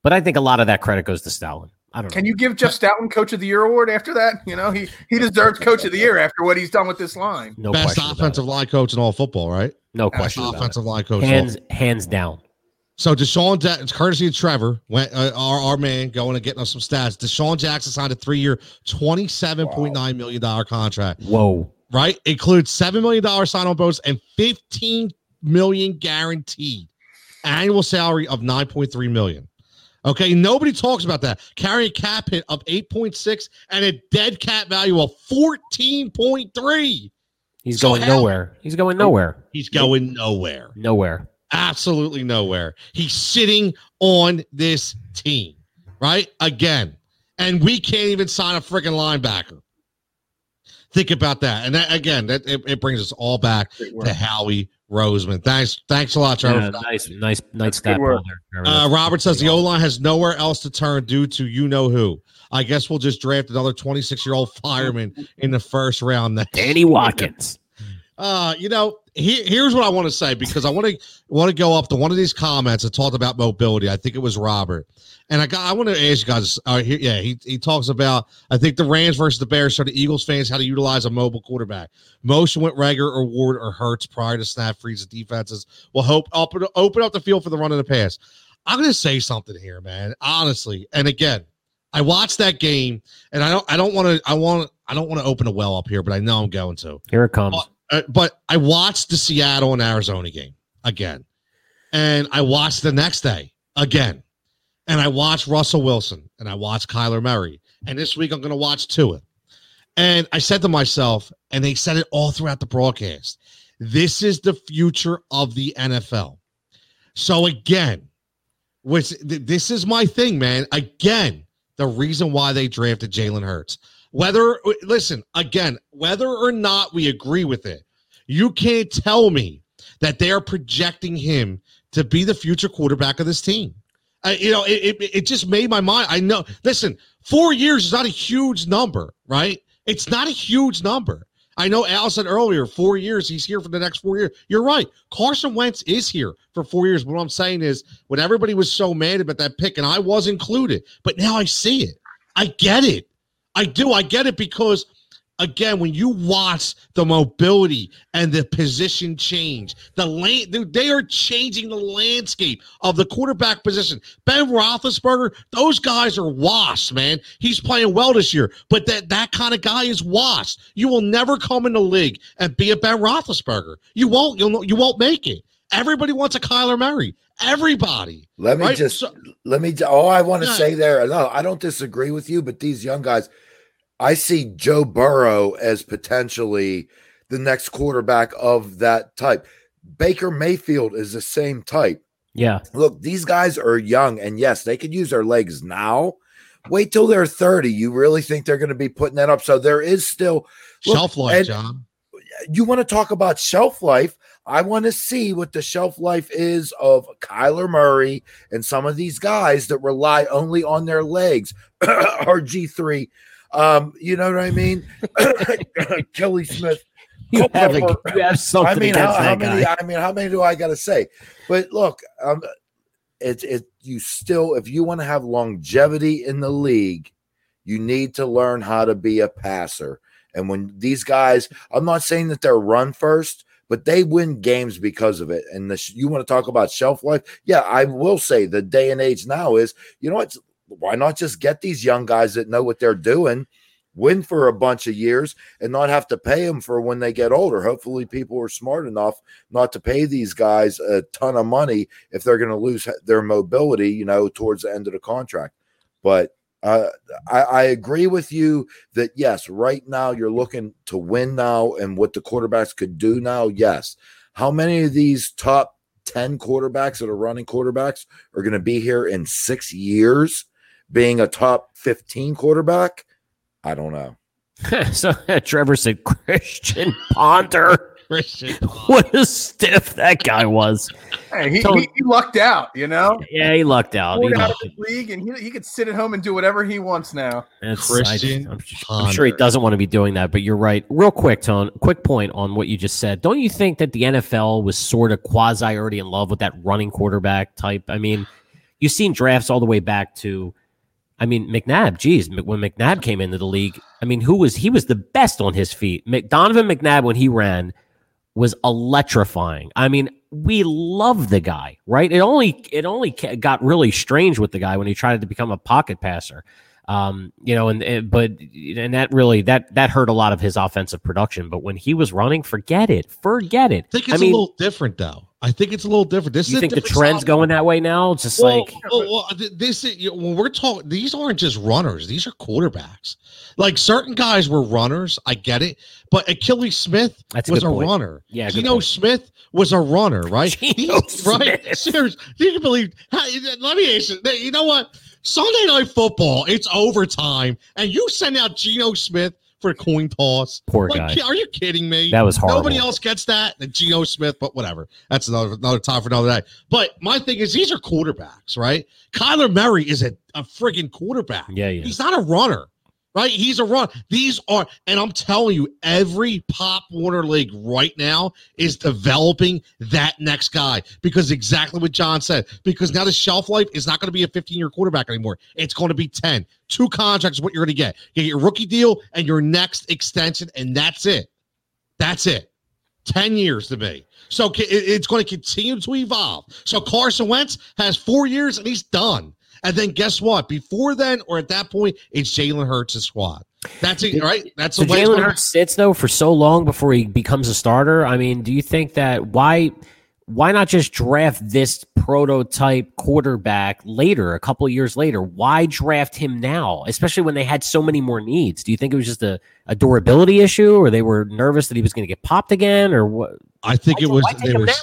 But I think a lot of that credit goes to Stoutland. I don't know. Can you give Jeff Stoutland Coach of the Year award after that? You know, he he deserves Coach of the Year after what he's done with this line. no best offensive line coach in all football, right? No Best question. about offensive it. line coach. in all Hands hands down. So DeSean, ja- it's courtesy of Trevor, went, uh, our our man, going and getting us some stats. DeSean Jackson signed a three-year, twenty-seven point nine million dollar contract. Whoa. Right, includes seven million dollar sign-on bonus and fifteen million guaranteed annual salary of nine point three million. Okay, nobody talks about that. Carrying a cap hit of eight point six and a dead cap value of fourteen point three. He's So going how- nowhere. He's going nowhere. He's going nowhere. Nowhere. Absolutely nowhere. He's sitting on this team, right? Again. And we can't even sign a freaking linebacker. Think about that. And that, again, that it, it brings us all back to Howie Roseman. Thanks, thanks a lot, Trevor. Yeah, nice, nice, nice That's stat good work. ball there. Uh, Robert says the O line has nowhere else to turn due to you know who. I guess we'll just draft another 26 year old fireman in the first round. next Danny Watkins. Uh, you know, he, here's what I want to say because I want to want to go up to one of these comments that talked about mobility. I think it was Robert, and I got I want to ask you guys. Uh, here, yeah, he he talks about I think the Rams versus the Bears showed the Eagles fans how to utilize a mobile quarterback. Motion went Reagor or Ward or Hurts prior to snap freeze the defenses. will hope open open up the field for the run of the pass. I'm going to say something here, man. Honestly, and again, I watched that game, and I don't I don't want to I want I don't want to open a well up here, but I know I'm going to. Here it comes. Uh, but I watched the Seattle and Arizona game again, and I watched the next day again, and I watched Russell Wilson and I watched Kyler Murray, and this week I'm going to watch Tua. And I said to myself, and they said it all throughout the broadcast, this is the future of the NFL. So again, which th- this is my thing, man. Again, the reason why they drafted Jalen Hurts. Whether listen again, whether or not we agree with it, you can't tell me that they are projecting him to be the future quarterback of this team. I, you know, it, it it just made my mind. I know. Listen, four years is not a huge number, right? It's not a huge number. I know Al said earlier, four years. He's here for the next four years. You're right. Carson Wentz is here for four years. What I'm saying is, when everybody was so mad about that pick, and I was included, but now I see it. I get it. I do. I get it because again, when you watch the mobility and the position change, the lane, they are changing the landscape of the quarterback position. Ben Roethlisberger, those guys are washed, man. He's playing well this year, but that that kind of guy is washed. You will never come in the league and be a Ben Roethlisberger. You won't. You'll you won't make it. Everybody wants a Kyler Murray. Everybody. Let me Right? just So- let me. All I want to Yeah. say there. No, I don't disagree with you, but these young guys, I see Joe Burrow as potentially the next quarterback of that type. Baker Mayfield is the same type. Yeah. Look, these guys are young, and yes, they could use their legs now. Wait till they're 30. You really think they're going to be putting that up? So there is still Look, Shelf life, and- John. you want to talk about shelf life. I want to see what the shelf life is of Kyler Murray and some of these guys that rely only on their legs. RG3. Um, you know what I mean? Kelly Smith. You have, a, you have something I mean, how, how many? guy. I mean, how many do I got to say? But look, um, it's it. You still, if you want to have longevity in the league, you need to learn how to be a passer. And when these guys, I'm not saying that they're run first, but they win games because of it. And the, you want to talk about shelf life? Yeah, I will say the day and age now is, you know what? Why not just get these young guys that know what they're doing? win for a bunch of years and not have to pay them for when they get older. Hopefully, people are smart enough not to pay these guys a ton of money if they're going to lose their mobility, you know, towards the end of the contract. But uh, I, I agree with you that yes, right now you're looking to win now and what the quarterbacks could do now. Yes. How many of these top 10 quarterbacks that are running quarterbacks are going to be here in six years? being a top 15 quarterback, I don't know. so Trevor said Christian Ponder. Christian. What a stiff that guy was. Hey, he, So- he, he lucked out, you know. Yeah, he lucked out. He Pulled out of the league, and he, he could sit at home and do whatever he wants now. It's- Christian I, am I'm sure he doesn't want to be doing that, but you're right. Real quick, Tone, quick point on what you just said. Don't you think that the NFL was sort of quasi already in love with that running quarterback type? I mean, you've seen drafts all the way back to, I mean, McNabb. Geez, when McNabb came into the league, I mean, who was he was the best on his feet? Mc, Donovan McNabb when he ran was electrifying. I mean, we love the guy, right? It only it only got really strange with the guy when he tried to become a pocket passer. Um, you know, and, and but and that really that that hurt a lot of his offensive production. But when he was running, forget it, forget it. I think it's I mean, a little different though. I think it's a little different. This you is a think the trend's going that way now? It's just Well, like oh, well, uh, well, this is, you know, when we're talking, these aren't just runners; these are quarterbacks. Like certain guys were runners, I get it, but Akili Smith That's was good a runner. Yeah, Geno. Smith was a runner, right? Geno right? Smith. Seriously, you can believe? Let me ask you. You know what? Sunday night football, it's overtime, and you send out Geno Smith for a coin toss. poor Like, guy. are you kidding me? That was horrible. Nobody else gets that. The Geno Smith, but whatever. That's another another time for another day. But my thing is, these are quarterbacks, right? Kyler Murray is a, a friggin' quarterback. Yeah, yeah. He's not a runner, right? He's a run. These are, and I'm telling you, every Pop Warner League right now is developing that next guy because exactly what John said. Because now the shelf life is not going to be a 15 year quarterback anymore. It's going to be 10. Two contracts is what you're going to get. You get your rookie deal and your next extension, and that's it. That's it. 10 years to me. So it's going to continue to evolve. So Carson Wentz has four years and he's done. And then guess what? Before then or at that point, it's Jalen Hurts' squad. That's it, right? That's So the way it's Jalen Hurts sits though for so long before he becomes a starter. I mean, do you think that why why not just draft this prototype quarterback later, a couple of years later? Why draft him now, especially when they had so many more needs? Do you think it was just a, a durability issue, or they were nervous that he was going to get popped again, or what? I think it was why take they him were now?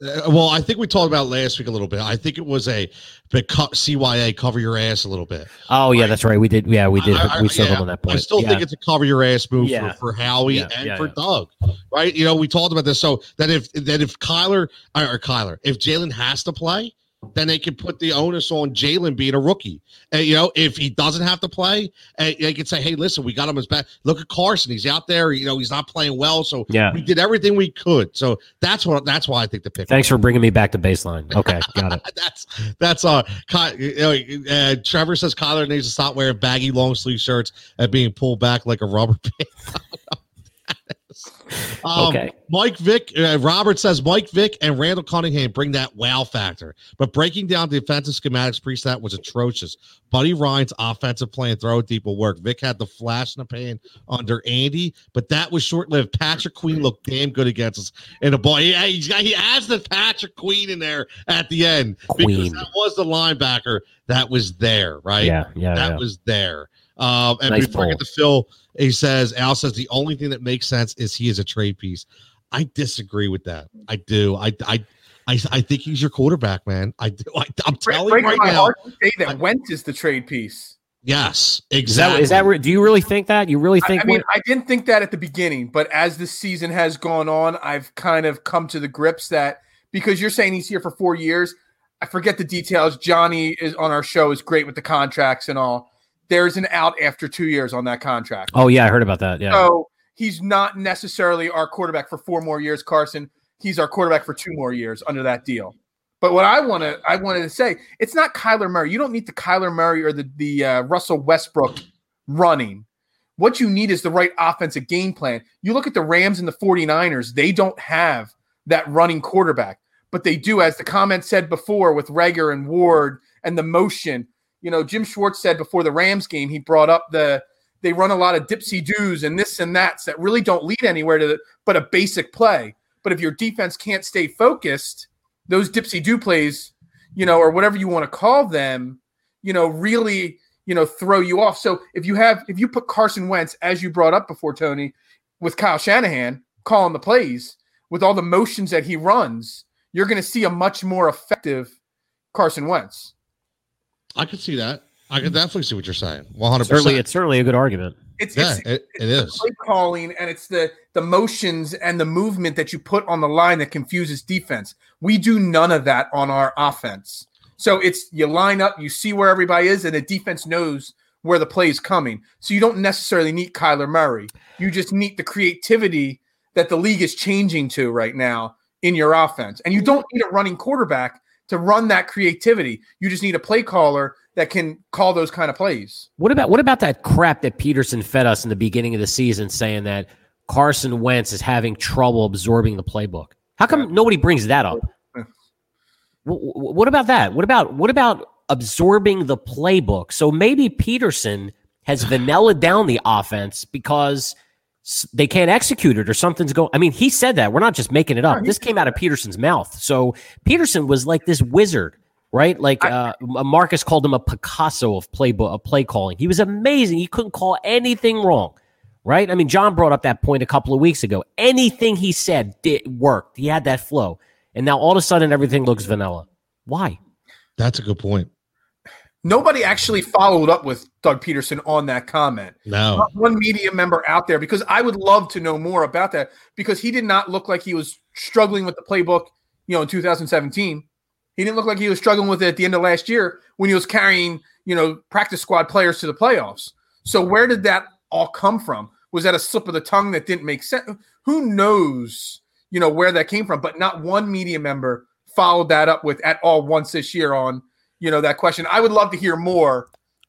Uh, well, I think we talked about last week a little bit. I think it was a CYA cover your ass a little bit. Oh yeah, that's right. We did. Yeah, we did. I- I- we circled yeah, on that point. I still yeah. think it's a cover your ass move Yeah. for, for Howie and for. Doug, right? You know, we talked about this. So that if that if Kyler or, or Kyler, if Jalen has to play, then they can put the onus on Jalen being a rookie. And you know, if he doesn't have to play, and they can say, "Hey, listen, we got him as back. Look at Carson; he's out there. You know, he's not playing well, so yeah. we did everything we could." So that's what that's why I think the pick. Thanks for bringing me back to baseline. Okay, got it. that's that's uh, Ky- you know, uh Trevor says Kyler needs to stop wearing baggy long sleeve shirts and being pulled back like a rubber band. um, Okay. Mike Vick, uh, Robert says Mike Vick and Randall Cunningham bring that wow factor, but breaking down the defensive schematics pre-snap was atrocious. Buddy Ryan's offensive play and throw deep will work. Vick had the flash in the pan under Andy, but that was short-lived. Patrick Queen looked damn good against us in the ball. He, he's got, he has the Patrick Queen in there at the end because that was the linebacker that was there, right? Yeah, yeah, that yeah. was there. Um, and Nice before I get pull. to Phil, he says Al says the only thing that makes sense is he is a trade piece. I disagree with that. I do. I I I, I think he's your quarterback, man. I do. I, I'm telling you right my now. heart to say that I- Wentz is the trade piece. Yes, exactly. is that? re- Do you really think that? You really think? I mean, Wentz- I didn't think that at the beginning, but as the season has gone on, I've kind of come to the grips that because you're saying he's here for four years, I forget the details. Johnny is on our show is great with the contracts and all. There's an out after two years on that contract. oh yeah, I heard about that. Yeah. So he's not necessarily our quarterback for four more years, Carson. He's our quarterback for two more years under that deal. But what I want to I wanted to say, it's not Kyler Murray. You don't need the Kyler Murray or the the uh, Russell Westbrook running. What you need is the right offensive game plan. You look at the Rams and the 49ers, they don't have that running quarterback, but they do, as the comment said before with Reagor and Ward and the motion. You know, Jim Schwartz said before the Rams game, he brought up the they run a lot of dipsy doos and this and that's that really don't lead anywhere to the, but a basic play. But if your defense can't stay focused, those dipsy do plays, you know, or whatever you want to call them, you know, really, you know, throw you off. So if you have, if you put Carson Wentz, as you brought up before, Tony, with Kyle Shanahan calling the plays, with all the motions that he runs, you're going to see a much more effective Carson Wentz. I could see that. I could definitely see what you're saying. One hundred Certainly, it's certainly a good argument. It's, Yeah, it's, it, it the is. play calling and it's the the motions and the movement that you put on the line that confuses defense. We do none of that on our offense. So it's you line up, you see where everybody is, and the defense knows where the play is coming. So you don't necessarily need Kyler Murray. You just need the creativity that the league is changing to right now in your offense. And you don't need a running quarterback to run that creativity. You just need a play caller that can call those kind of plays. What about what about that crap that Pederson fed us in the beginning of the season, saying that Carson Wentz is having trouble absorbing the playbook? How come nobody brings that up? Wh- wh- What about that? What about what about absorbing the playbook? So maybe Pederson has vanilla down the offense because they can't execute it or something's going. I mean, he said that. We're not just making it up. This came out of Pederson's mouth. So Pederson was like this wizard, right? Like uh, Marcus called him a Picasso of playbook, of play calling. He was amazing. He couldn't call anything wrong. Right? I mean, John brought up that point a couple of weeks ago. Anything he said did worked. He had that flow. And now all of a sudden everything looks vanilla. Why? That's a good point. Nobody actually followed up with Doug Pederson on that comment. No. Not one media member out there because I would love to know more about that because he did not look like he was struggling with the playbook, you know, in 2017. He didn't look like he was struggling with it at the end of last year when he was carrying, you know, practice squad players to the playoffs. So where did that all come from? Was that a slip of the tongue that didn't make sense? Who knows, you know, where that came from? But not one media member followed that up with at all once this year on, you know, that question. I would love to hear more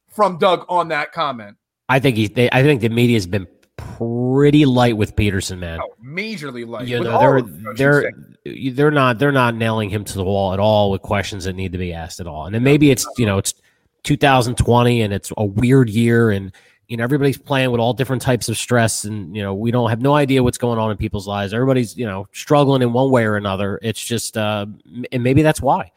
from Doug on that comment. I think he. They, I think the media's been pretty light with Pederson, man. Oh, majorly light. you know, they're I they're they're not they're not nailing him to the wall at all with questions that need to be asked at all. And then maybe it's you know it's 2020 and it's a weird year and you know everybody's playing with all different types of stress and you know we don't have no idea what's going on in people's lives. Everybody's you know struggling in one way or another. It's just uh and maybe that's why.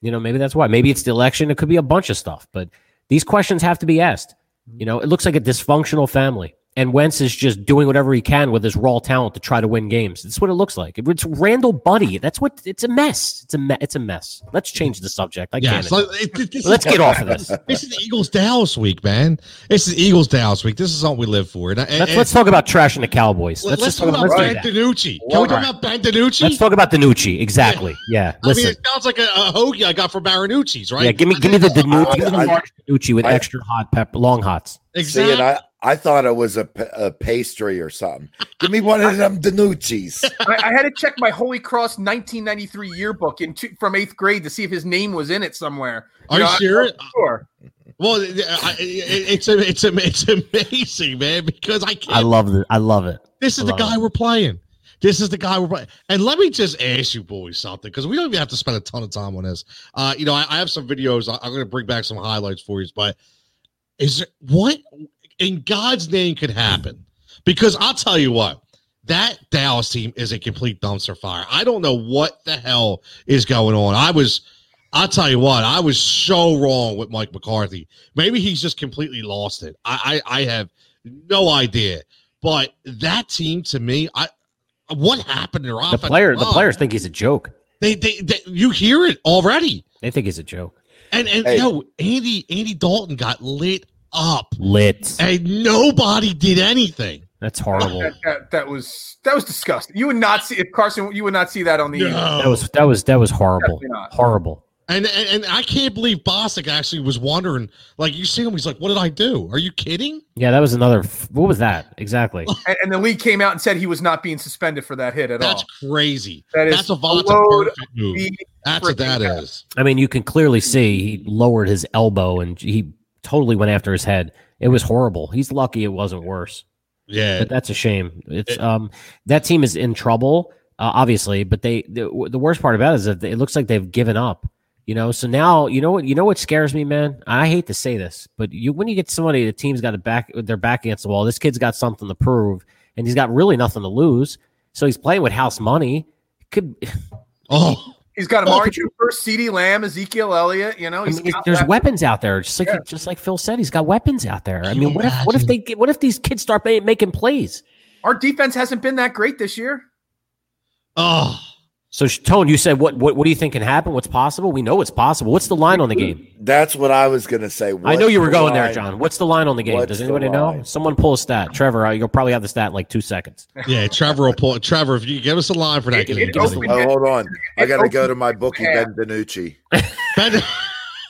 You know, maybe that's why. Maybe it's the election. It could be a bunch of stuff, but these questions have to be asked. You know, it looks like a dysfunctional family. And Wentz is just doing whatever he can with his raw talent to try to win games. That's what it looks like. It's Randall Buddy. That's what it's a mess. It's a me- it's a mess. Let's change the subject. I Yeah. can't. so it- it- Let's is- get off of this. This is the Eagles Dallas week, man. This is Eagles Dallas week. This is all we live for. And, and- Let's and- let's talk about trashing the Cowboys. let's, Let's, talk talk about, about let's, Ben do. DiNucci. Can we talk Right. about Ben DiNucci? let's talk about Danucci. Exactly. Yeah. I mean, it sounds like a, a hoagie I got from Marinucci's, right? Yeah. Give me give me the Danucci, give I- large Danucci with I- extra hot pepper, long hots. exactly. See, and I, I thought it was a, a pastry or something. Give me one of them Danucci's. I, I had to check my Holy Cross 1993 yearbook in two, from eighth grade to see if his name was in it somewhere. Are you I- sure? Sure. well, I- it's a, it's a, it's amazing, man. Because I can't. I love it. I love it. This is the guy it. we're playing. This is the guy we're playing. And let me just ask you boys something because we don't even have to spend a ton of time on this. Uh, you know, I, I have some videos. I, I'm going to bring back some highlights for you. But is there what in God's name could happen? Because I'll tell you what, that Dallas team is a complete dumpster fire. I don't know what the hell is going on. I was. I'll tell you what, I was so wrong with Mike McCarthy. Maybe he's just completely lost it. I, I, I have no idea. But that team to me, I what happened to their The offensive player the players think he's a joke. They, they, they, you hear it already. They think he's a joke. And and Hey. yo, Andy Andy Dalton got lit up, Lit. and nobody did anything. That's horrible. That, that, that was that was disgusting. You would not see if Carson. You would not see that on the. No. That was that was that was horrible. Horrible. And, and and I can't believe Bostic actually was wondering, like you see him, he's like, "What did I do? Are you kidding?" Yeah, that was another. What was that exactly? And, and the league came out and said he was not being suspended for that hit at That's all. That's crazy. That is That's a Vontae load perfect move. That's what that is. I mean, you can clearly see he lowered his elbow and he totally went after his head. It was horrible. He's lucky it wasn't worse. Yeah, But that's a shame. It's um that team is in trouble, uh, obviously. But they the, the worst part about it is that it looks like they've given up. You know, so now you know what you know what scares me, man. I hate to say this, but you when you get somebody the team's got a back their back against the wall. This kid's got something to prove, and he's got really nothing to lose. So he's playing with house money. Could oh, He's got Oh, Amari could you- Cooper, CeeDee Lamb, Ezekiel Elliott. You know, I mean, got there's that- weapons out there, just like Yeah. just like Phil said, he's got weapons out there. I mean, what if what if they get, what if these kids start making plays? Our defense hasn't been that great this year. oh, So Tone, you said what, what? What do you think can happen? What's possible? We know what's possible. What's the line on the game? That's what I was going to say. I know you were the going there. John. What's the line on the game? What's Does anybody know? Someone pull a stat. Trevor, uh, you'll probably have the stat in like two seconds. Yeah, Trevor will pull. Trevor, if you give us a line for that It- game, it give us a. Oh, hold on. I got to go to my bookie, half. Ben DiNucci. Ben,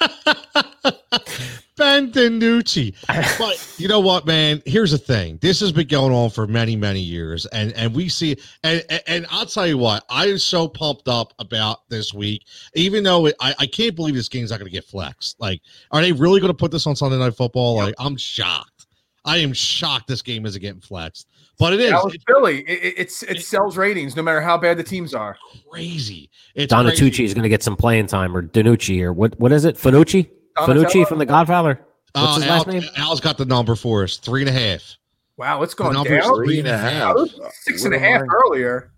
ben But you know what, man? Here's the thing. This has been going on for many, many years, and and we see, and and, and I'll tell you what, I am so pumped up about this week. Even though it, I I can't believe this game's not going to get flexed. Like, are they really going to put this on Sunday Night Football? Like, I'm shocked. I am shocked this game isn't getting flexed, but it is. That was It's Philly. It, it, it's it sells ratings no matter how bad the teams are. crazy. It's crazy. Donatucci is going to get some playing time, or Danucci, or what? What is it? Fanucci? Donatello? Fanucci from The Godfather. What's Uh, his Al, last name? Al's got the number for us. Three and a half. Wow, it's going gone number's down. Three and a half. It was six and a What am half I- earlier.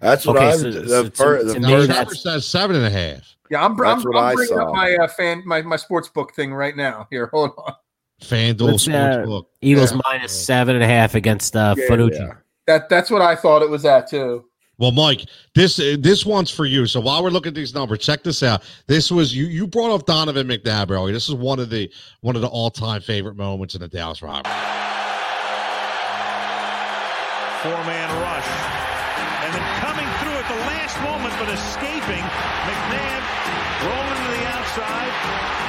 That's what Okay, I so- the so to- fir- to the me, No, that's- says seven and a half. Yeah, I'm, That's I'm, what I I'm bringing saw. up my uh, fan my, my sports book thing right now. Here, hold on. FanDuel Let's, uh, Eagles Yeah. minus seven and a half against uh, Yeah, Fanucci. yeah. That that's what I thought it was at too. Well, Mike, this uh, this one's for you. So while we're looking at these numbers, check this out. This was you you brought up Donovan McNabb earlier. This is one of the one of the all time favorite moments in the Dallas rivalry. Four man rush. And then coming through at the last moment, but escaping. McNabb rolling to the outside,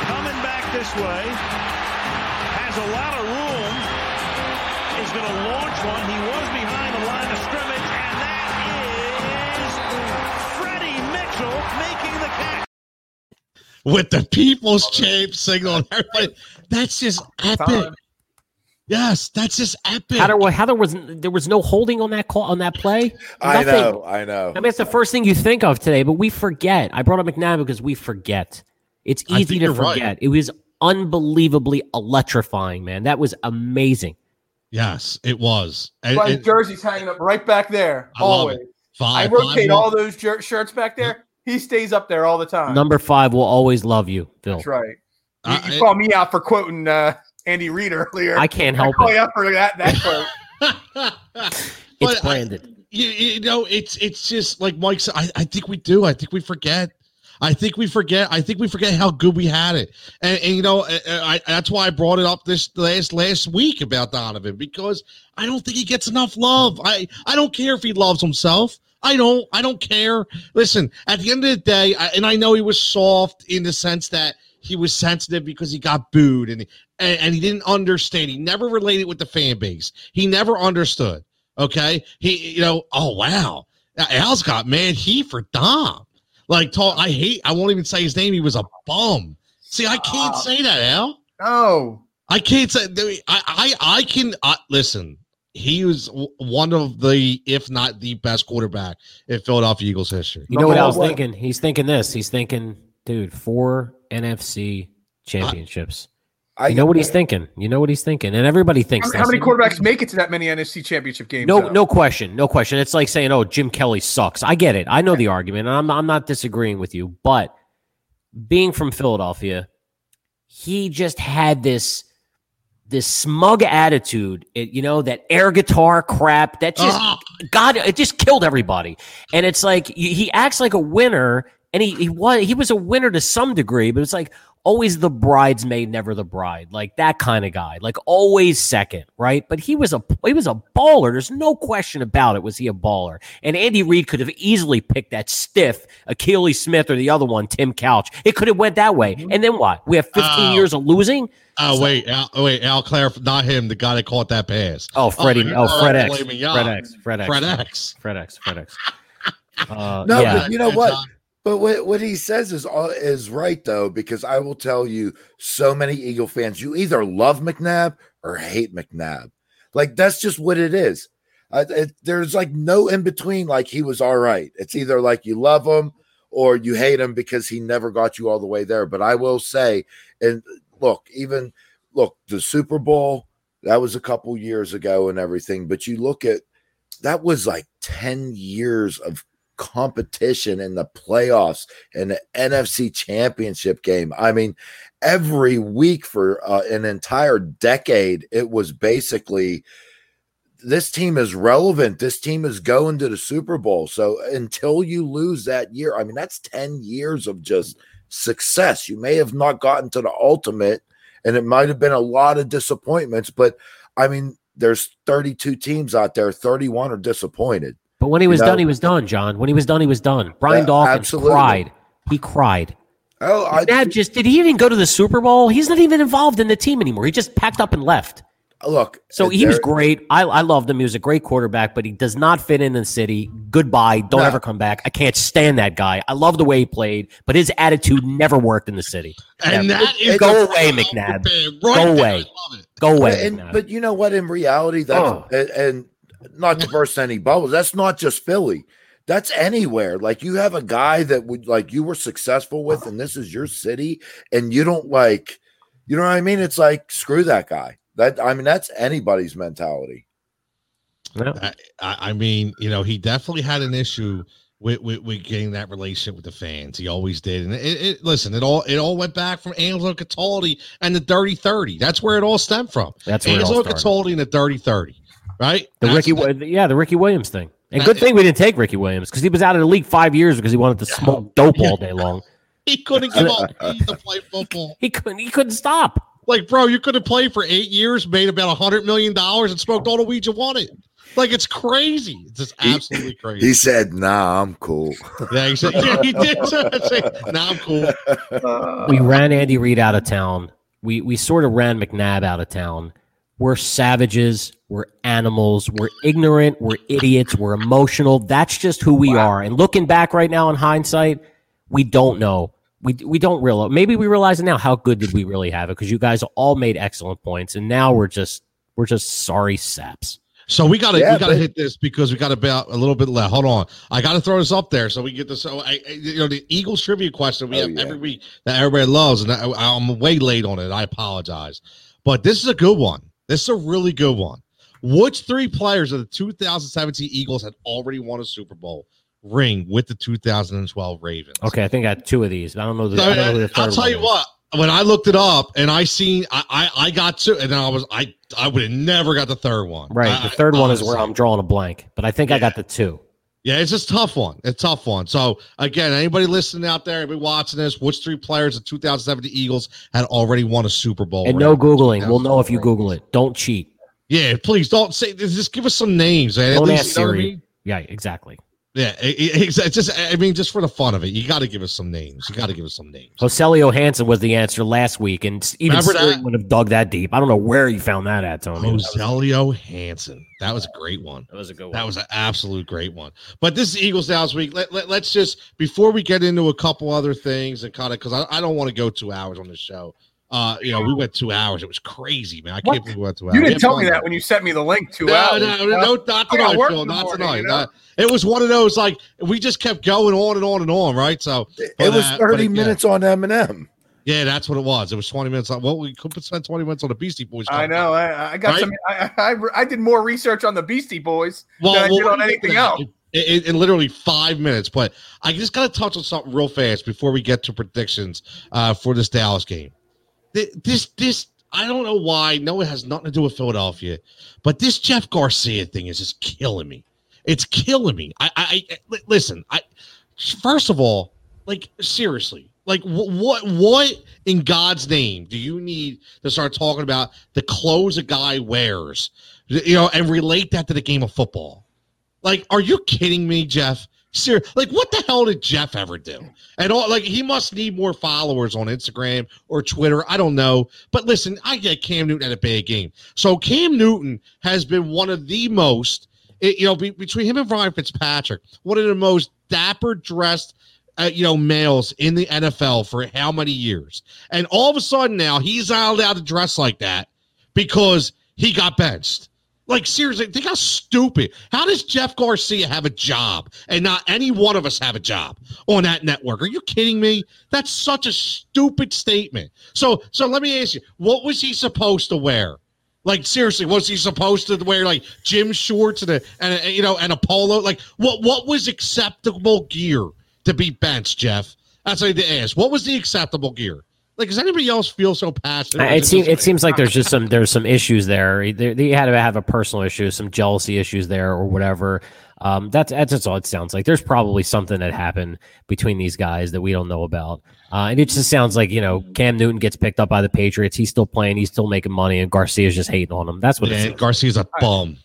coming back this way. Has a lot of room. Is going to launch one. He Freddie Mitchell making the catch. With the people's champ signal and everybody. That's just epic. Yes, that's just epic. How there, how there was there was no holding on that call on that play? I Nothing. know, I know. I mean, it's the first thing you think of today, but we forget. I brought up McNabb because we forget. It's easy to you're right. forget. It was unbelievably electrifying, man. That was amazing. yes, it was. And, My and jersey's hanging up right back there. I love Always. It. I five, rotate five all more- those jer- shirts back there. He stays up there all the time. Number five will always love you, Phil. That's right. You, Uh, you it- called me out for quoting uh, Andy Reid earlier. I can't I help call you it. out for that that quote. It's But I- branded. you, you know, it's it's just like Mike said. I, I think we do. I think we forget. I think we forget. I think we forget how good we had it, and, and you know, I, I, that's why I brought it up this last last week about Donovan because I don't think he gets enough love. I I don't care if he loves himself. I don't. I don't care. Listen, at the end of the day, I, and I know he was soft in the sense that he was sensitive because he got booed and and, and he didn't understand. He never related with the fan base. He never understood. Okay, he you know. Oh wow, Al's got man he for Dom. Like, talk, I hate. I won't even say his name. He was a bum. See, I can't Stop. say that, Al. No. I can't say. I I I can. I, listen, he was one of the, if not the best quarterback in Philadelphia Eagles history. You know what I was one. thinking? He's thinking this. He's thinking, dude, four NFC championships. I You know what he's thinking. You know what he's thinking, and everybody thinks. How, how many quarterbacks make it to that many NFC championship games? No, though? no question, no question. It's like saying, "Oh, Jim Kelly sucks." I get it. I know the argument, and I'm I'm not disagreeing with you. But being from Philadelphia, he just had this this smug attitude. It, you know that air guitar crap that just Ah, God, it just killed everybody. And it's like he he acts like a winner, and he he was he was a winner to some degree, but it's like always the bridesmaid, never the bride, like that kind of guy, like always second, right? But he was a he was a baller. There's no question about it. Was he a baller? And Andy Reid could have easily picked that stiff Akili Smith or the other one, Tim Couch. It could have went that way. And then what? We have 15 Oh. years of losing. oh wait, Al, oh, wait, Al Clare, not him. The guy that caught that pass. Oh, Freddie. you're Oh, FredEx. blaming y'all. Fred X. FredEx. Fred X. FredEx. Fred X. Uh, No, yeah. but you know And, what? But what, what he says is all is right though, because I will tell you, so many Eagle fans, you either love McNabb or hate McNabb. Like that's just what it is. Uh, it, there's like no in between. Like he was all right. It's either like you love him or you hate him because he never got you all the way there. But I will say, and look, even look, the Super Bowl that was a couple years ago and everything. But you look at that was like ten years of competition in the playoffs and the NFC championship game. I mean, every week for uh, an entire decade, it was basically this team is relevant. This team is going to the Super Bowl. So until you lose that year, I mean, that's 10 years of just success. You may have not gotten to the ultimate, and it might have been a lot of disappointments, but I mean, there's 32 teams out there, 31 are disappointed. But when he was You know? done, he was done, John. When he was done, he was done. Brian Yeah, Dawkins absolutely. cried. He cried. Oh, I Dad just did he even go to the Super Bowl? He's not even involved in the team anymore. He just packed up and left. look. So he was great. I, I loved him. He was a great quarterback, but he does not fit in the city. Goodbye. Don't No. ever come back. I can't stand that guy. I love the way he played, but his attitude never worked in the city. And Never. that is Go away, McNabb. man. Go away. I love it. Go away. and, McNabb. but you know what? In reality, that's Oh. and, and not to burst any bubbles. That's not just Philly. That's anywhere. Like you have a guy that would like you were successful with, and this is your city, and you don't like, you know what I mean? It's like screw that guy. That I mean, that's anybody's mentality. No. I, I I mean, you know, he definitely had an issue with, with, with getting that relationship with the fans. He always did. And it, it listen, it all it all went back from Angelo Cataldi and the Dirty Thirty. That's where it all stemmed from. That's where it all Angelo. Cataldi and the Dirty Thirty, right? The That's Ricky, Wi- yeah, the Ricky Williams thing. And good thing we didn't take Ricky Williams because he was out of the league five years because he wanted to smoke dope all day long. He couldn't give up to play football. He couldn't. He couldn't stop. Like, bro, you could have played for eight years, made about a hundred million dollars, and smoked all the weed you wanted. Like, it's crazy. It's just He- absolutely crazy. He said, "Nah, I'm cool." yeah, he said, yeah, he did say, now I'm cool. We ran Andy Reid out of town. We we sort of ran McNabb out of town. We're savages. We're animals. We're ignorant. We're idiots. We're emotional. That's just who we are. And looking back right now in hindsight, we don't know. We we don't realize. Maybe we realize it now. How good did we really have it? Because you guys all made excellent points, and now we're just we're just sorry saps. So we gotta Yeah, we gotta but- hit this because we got about a little bit left. Hold on, I gotta throw this up there so we get this. So I, I- you know, the Eagles trivia question we Oh, have yeah. every week that everybody loves, and I, I'm way late on it. I apologize, but this is a good one. This is a really good one. Which three players of the 2017 Eagles had already won a Super Bowl ring with the 2012 Ravens? Okay, I think I had two of these. I don't know. The, So, I don't know the I'll tell you is. what. When I looked it up and I seen, I I, I got two, and then I was I I would have never got the third one. Right, I- the third one is where. I'm drawing a blank, but I think I got the two. Yeah, it's just a tough one. It's a tough one. So again, anybody listening out there, anybody watching this, which three players of 2017 Eagles had already won a Super Bowl? And no googling. We'll know if you Google it. Don't cheat. Yeah, please don't say. Just give us some names, man. At Don't least, ask you know I mean? Yeah, exactly. Yeah, it, it- it's, it's just. I mean, just for the fun of it, you got to give us some names. You got to give us some names. Joselio Hanson was the answer last week, and s- even Remember Siri that? would have dug that deep. I don't know where he found that at, Tony. That was, Hansen. That was a great one. that was a good one. That was an absolute great one. But this is Eagles Dallas week. Let, let, us just before we get into a couple other things and kind of because I, I don't want to go two hours on this show. Uh, you know, we went two hours. It was crazy, man. I What? can't believe we went two hours. you We didn't tell me that when you sent me the link two No, hours. no, no, no, not I got tonight, Phil. Not morning, tonight. you know? Uh, it was one of those like we just kept going on and on and on, right? So It But, was uh, but 30 again- minutes on Eminem. yeah, that's what it was. It was twenty minutes. On, well, we could spend twenty minutes on the Beastie Boys. I know. I, I got Right? some. I, I I did more research on the Beastie Boys Well, than I well, did on anything that else. In, in- in literally five minutes, but I just got to touch on something real fast before we get to predictions uh, for this Dallas game. Th- This, this, I don't know why. No, it has nothing to do with Philadelphia, but this Jeff Garcia thing is just killing me. It's killing me. I, I, I li- listen. I first of all, like seriously, like wh- what, what in God's name do you need to start talking about the clothes a guy wears, you know, and relate that to the game of football? Like, are you kidding me, Jeff? Ser- like, what the hell did Jeff ever do? And all like he must need more followers on Instagram or Twitter. I don't know. But listen, I get Cam Newton at a big game. So Cam Newton has been one of the most, it- you know, be, between him and Ryan Fitzpatrick, one of the most dapper dressed, uh, you know, males in the NFL for how many years? And all of a sudden now he's not allowed to dress like that because he got benched. Like seriously, think how stupid. How does Jeff Garcia have a job and not any one of us have a job on that network? Are you kidding me? That's such a stupid statement. So, so let me ask you, what was he supposed to wear? Like seriously, was he supposed to wear like gym shorts and a, and a, you know and a polo? Like what what was acceptable gear to be benched, Jeff? That's what I need to ask. What was the acceptable gear? Like, does anybody else feel so passionate? Or It is seems it seems like there's just some there's some issues there. They, they had to have a personal issue, some jealousy issues there, or whatever. Um, that's that's just all it sounds like. There's probably something that happened between these guys that we don't know about. Uh, and it just sounds like you know Cam Newton gets picked up by the Patriots. He's still playing. He's still making money, and Garcia's just hating on him. That's what it Man. Garcia's a bum.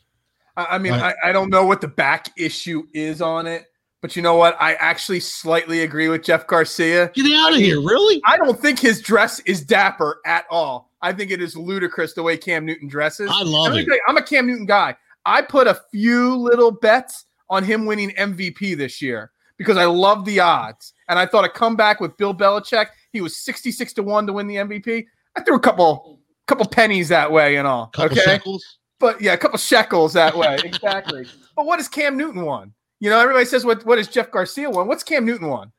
I, I mean, I, I don't know what the back issue is on it, but you know what? I actually slightly agree with Jeff Garcia. Get out of here, really? I don't think his dress is dapper at all. I think it is ludicrous the way Cam Newton dresses. I love it. I'm a Cam Newton guy. I put a few little bets on him winning MVP this year because I love the odds. And I thought a comeback with Bill Belichick, he was 66 to 1 to win the MVP. I threw a couple couple pennies that way and all. Couple okay. shekels. But yeah, a couple shekels that way. Exactly. but what has Cam Newton won? You know, everybody says what what has Jeff Garcia won? What's Cam Newton won?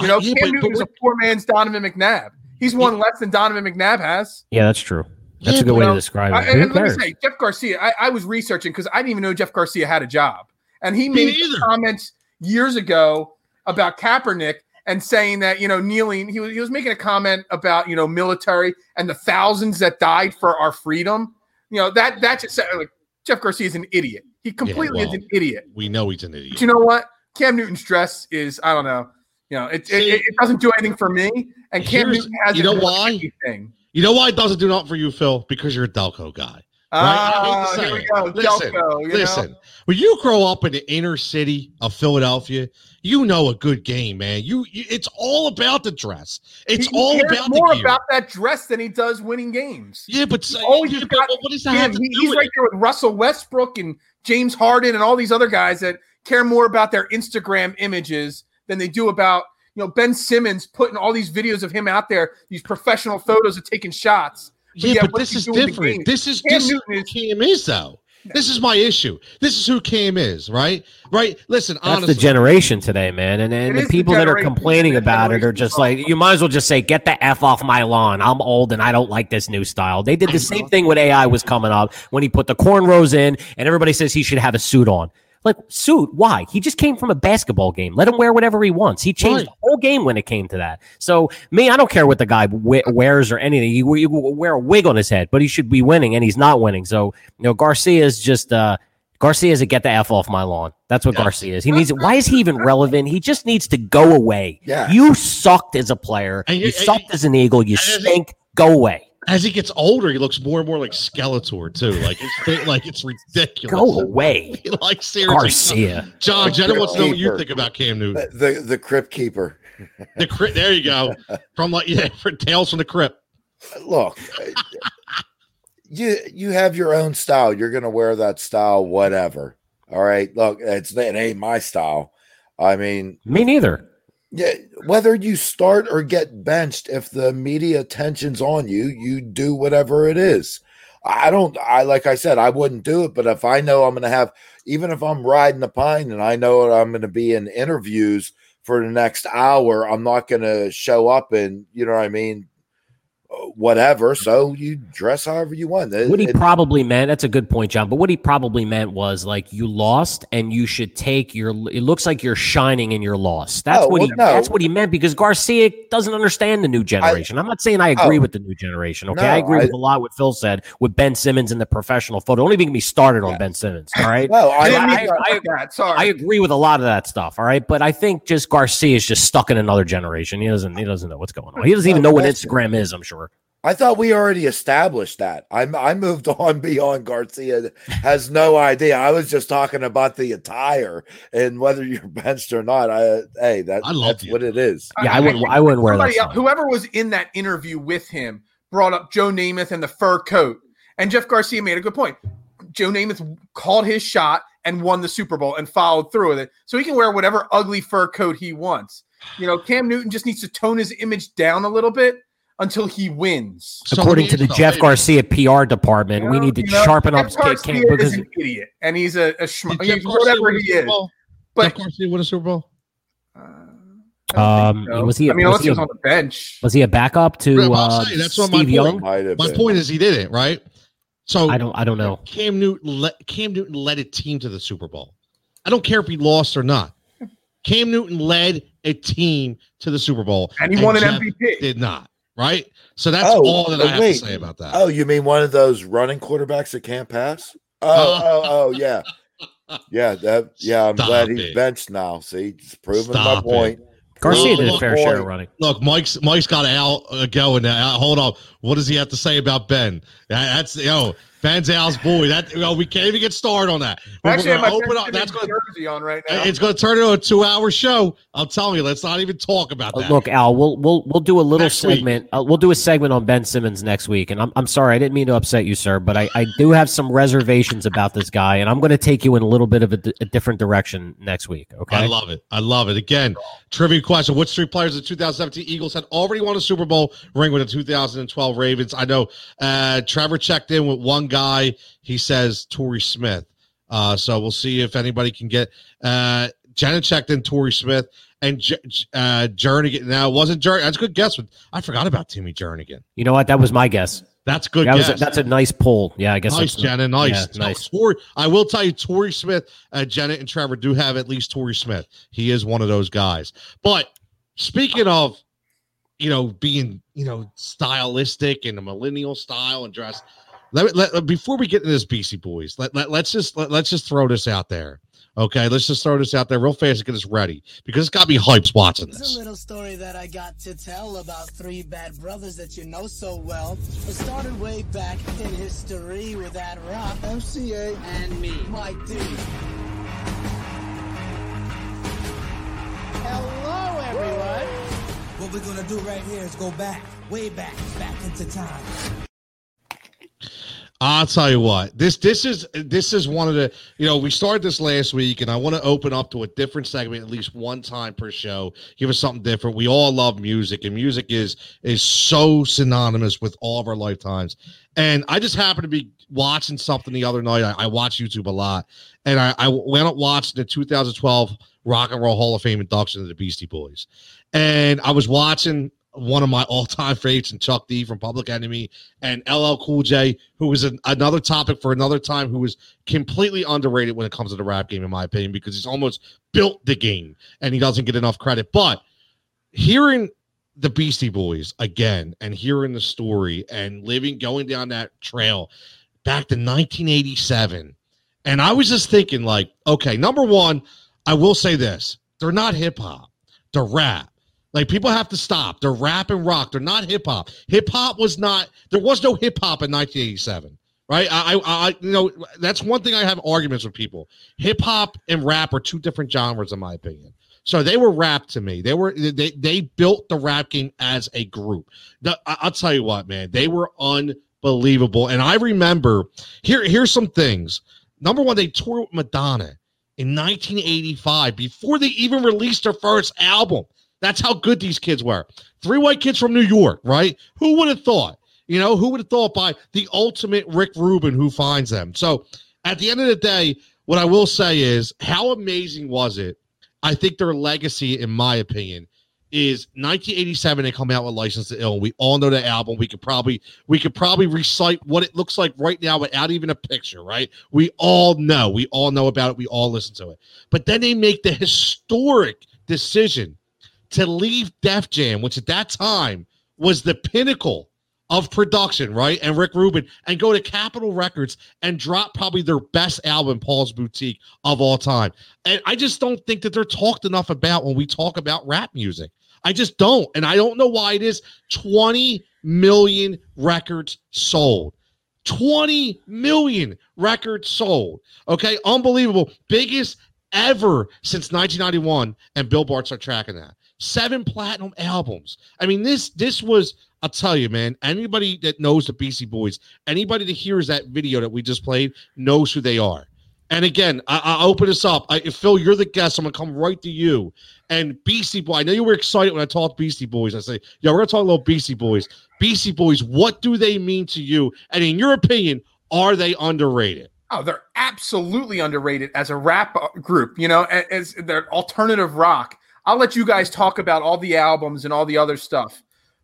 You know, Uh, yeah, Cam Newton is a poor man's Donovan McNabb. He's won less than Donovan McNabb has. Yeah, that's true. That's Yeah, a good way to um, describe I, it. and let me say, Jeff Garcia, I, I was researching because I didn't even know Jeff Garcia had a job. And he made comments years ago about Kaepernick and saying that, you know, kneeling, he was, he was making a comment about, you know, military and the thousands that died for our freedom. You know, that that just like, Jeff Garcia is an idiot. He completely well, is an idiot. We know he's an But idiot. you know what? Cam Newton's dress is, I don't know. You know, it, it, See- it, it doesn't do anything for me. And Cam Newton hasn't you know why? anything. You know why it doesn't do nothing for you, Phil? Because you're a Delco guy. Right? Ah, here we go. Listen, Delco, Listen, know? when you grow up in the inner city of Philadelphia, you know a good game, man. You, you it's all about the dress. It's He all about more about that dress than he does winning games. yeah, but yeah, but got what does that have to he- do he's right it? there with Russell Westbrook and James Harden and all these other guys that care more about their Instagram images than they do about you know Ben Simmons putting all these videos of him out there, these professional photos of taking shots. Yeah, yeah, but this is doing in the different. This is Cam this is Newton is- Cam is though. This is my issue. This is who Cam is, right? Right. Listen, That's honestly, the generation today, man. And, and the is the people that are complaining about it are just like, you might as well just say, get the F off my lawn. I'm old and I don't like this new style. They did the same thing when AI was coming up when he put the cornrows in and everybody says he should have a suit on. Like, suit? Why? He just came from a basketball game. Let him wear whatever he wants. He changed Right. the whole game when it came to that. So, me, I don't care what the guy we- wears or anything. He, you wear a wig on his head, but he should be winning and he's not winning. So, you know, Garcia is just, uh, Garcia is a get the F off my lawn. That's what Yeah. Garcia is. He needs Why is he even relevant? He just needs to go away. Yeah. You sucked as a player. And you, you- sucked as an Eagle. You and- stink. Go away. As he gets older, he looks more and more like Skeletor too. Like it's like it's ridiculous. Go away. like seriously, Garcia. John Jenna wants to know what you think about Cam Newton. The, the the crypt keeper. The crypt, there you go. From like yeah, for Tales from the Crypt. Look, you you have your own style. You're gonna wear that style, whatever. All right. Look, it's it ain't my style. I mean, Me neither. Yeah, whether you start or get benched, if the media attention's on you, you do whatever it is. I don't. I like I said, I wouldn't do it. But if I know I'm gonna have, even if I'm riding the pine and I know I'm gonna be in interviews for the next hour, I'm not gonna show up and you know what I mean. Uh, Whatever, so you dress however you want. It- What he it- probably meant, that's a good point, John. But what he probably meant was like you lost and you should take your it looks like you're shining in your loss. That's Oh, what well, he no. that's what he meant because Garcia doesn't understand the new generation. I, am not saying I agree Oh. with the new generation. Okay. No, I agree I- with a lot what Phil said with Ben Simmons in the professional photo. Don't even get me started on Yeah. Ben Simmons. All right. well, I I, I- I- that. Sorry. I agree with a lot of that stuff. All right, but I think just Garcia is just stuck in another generation. He doesn't. He doesn't know what's going on. He doesn't even know what. Instagram is. I'm sure. I thought we already established that. I I moved on beyond Garcia has no idea. I was just talking about the attire and whether you're benched or not. I hey, that, I that's you. what it is. Uh, yeah, I wouldn't. I wouldn't wear that. Else, whoever was in that interview with him brought up Joe Namath and the fur coat. And Jeff Garcia made a good point. Joe Namath called his shot and won the Super Bowl and followed through with it. So he can wear whatever ugly fur coat he wants. You know, Cam Newton just needs to tone his image down a little bit until he wins. So According let to the Jeff something. Garcia PR department, we You know, need to you know, sharpen up Jeff Cam Garcia Cam is because an idiot, and he's a, a schm- Did Jeff he's whatever a he Super is. But Jeff Garcia win a Super Bowl? uh, I don't Um, so. was he- I mean, was unless he he was a- on the bench. was he a backup to Right, uh, saying, that's what my Steve point- Young? My been. point is he didn't, right? So I don't. I don't know. Cam Newton let Cam Newton led a team to the Super Bowl. I don't care if he lost or not. Cam Newton led a team to the Super Bowl, And he won an Jeff MVP. Did not right? So that's Oh, all that I oh, have wait. to say about that. Oh, you mean one of those running quarterbacks that can't pass? Oh, Oh. oh, yeah. Yeah, that yeah, I'm glad Stop he's it. benched now. See, just proving Stop my point. Garcia Well, did a well, fair share of running. Look, Mike's Mike's got Al uh, going now. Uh, hold on, what does he have to say about Ben? That- That's you know Ben's Al's boy. That you know, we can't even get started on that. I We're actually have gonna my open up. Ben That's Simmons going. jersey on right now. It's going to turn into a two-hour show. I'm telling you. Let's not even talk about Uh, that. Look, Al, we'll we'll we'll do a little Next segment. Uh, we'll do a segment on Ben Simmons next week. And I'm I'm sorry, I didn't mean to upset you, sir, but I, I do have some reservations about this guy, and I'm going to take you in a little bit of a, d- a different direction next week. Okay. I love it. I love it. Again, trivia question: Which three players of the 2017 Eagles had already won a Super Bowl ring with the 2012 Ravens? I know uh, Trevor checked in with one guy. He says Torrey Smith. Uh, so we'll see if anybody can get. Uh, Janet checked in Torrey Smith and J- uh, Jernigan. Now it wasn't Jernigan. That's a good guess. But I forgot about Timmy Jernigan. you know what? That was my guess. That's good That guess. a, that's a nice pull. Yeah, I guess. Nice, Jenna. Nice. Yeah, nice. Torrey, I will tell you, Torrey Smith, uh, Jenna, and Trevor do have at least Torrey Smith. He is one of those guys. But speaking of, you know, being, you know, stylistic and a millennial style and dress, let, me- let before we get into this Beastie Boys, let, let, let's just let, let's just throw this out there. Okay, let's just throw this out there real fast and get us ready because it's got to be hypes watching It's this. a little story that I got to tell about three bad brothers that you know so well. It started way back in history with that rock, MCA, and me, Mike D. Hello, everyone. What we're gonna do right here is go back, way back, back into time. I'll tell you what. This this is this is one of the you know we started this last week, and I want to open up to a different segment at least one time per show. Give us something different. We all love music, and music is is so synonymous with all of our lifetimes. And I just happened to be watching something the other night. I, I watch YouTube a lot, and I, I went up watching the 2012 Rock and Roll Hall of Fame induction of the Beastie Boys, and I was watching one of my all-time favorites and Chuck D from Public Enemy and LL Cool J, who was an, another topic for another time, who was completely underrated when it comes to the rap game, in my opinion, because he's almost built the game and he doesn't get enough credit. But hearing the Beastie Boys again and hearing the story and living, going down that trail back to 1987, and I was just thinking, like, okay, number one, I will say this: they're not hip hop, they're rap. Like people have to stop. They're rap and rock. They're not hip hop. Hip hop was not. There was no hip hop in 1987, right? I, I, I, you know, that's one thing I have arguments with people. Hip hop and rap are two different genres, in my opinion. So they were rap to me. They were they they built the rap game as a group. The, I, I'll tell you what, man, they were unbelievable. And I remember here here's some things. Number one, they toured with Madonna in 1985 before they even released their first album. That's how good these kids were. Three white kids from New York, right? Who would have thought? You know, who would have thought by the ultimate Rick Rubin who finds them? So at the end of the day, what I will say is how amazing was it? I think their legacy, in my opinion, is 1987. They come out with License to Ill. We all know the album. We could probably we could probably recite what it looks like right now without even a picture, right? We all know. We all know about it. We all listen to it. But then they make the historic decision to leave Def Jam, which at that time was the pinnacle of production, right? And Rick Rubin, and go to Capitol Records and drop probably their best album, Paul's Boutique, of all time. And I just don't think that they're talked enough about when we talk about rap music. I just don't. And I don't know why it is 20 million records sold. 20 million records sold. Okay. Unbelievable. Biggest ever since 1991. And Billboard start tracking that. Seven platinum albums. I mean, this this was, I'll tell you, man, anybody that knows the Beastie Boys, anybody that hears that video that we just played knows who they are. And again, I, open this up. I, Phil, you're the guest. I'm gonna come right to you. And Beastie Boy, I know you were excited when I talked Beastie Boys. I say, yeah, we're gonna talk about Beastie Boys. Beastie Boys, what do they mean to you? And in your opinion, are they underrated? Oh, they're absolutely underrated as a rap group. You know, a- as their alternative rock. I'll let you guys talk about all the albums and all the other stuff.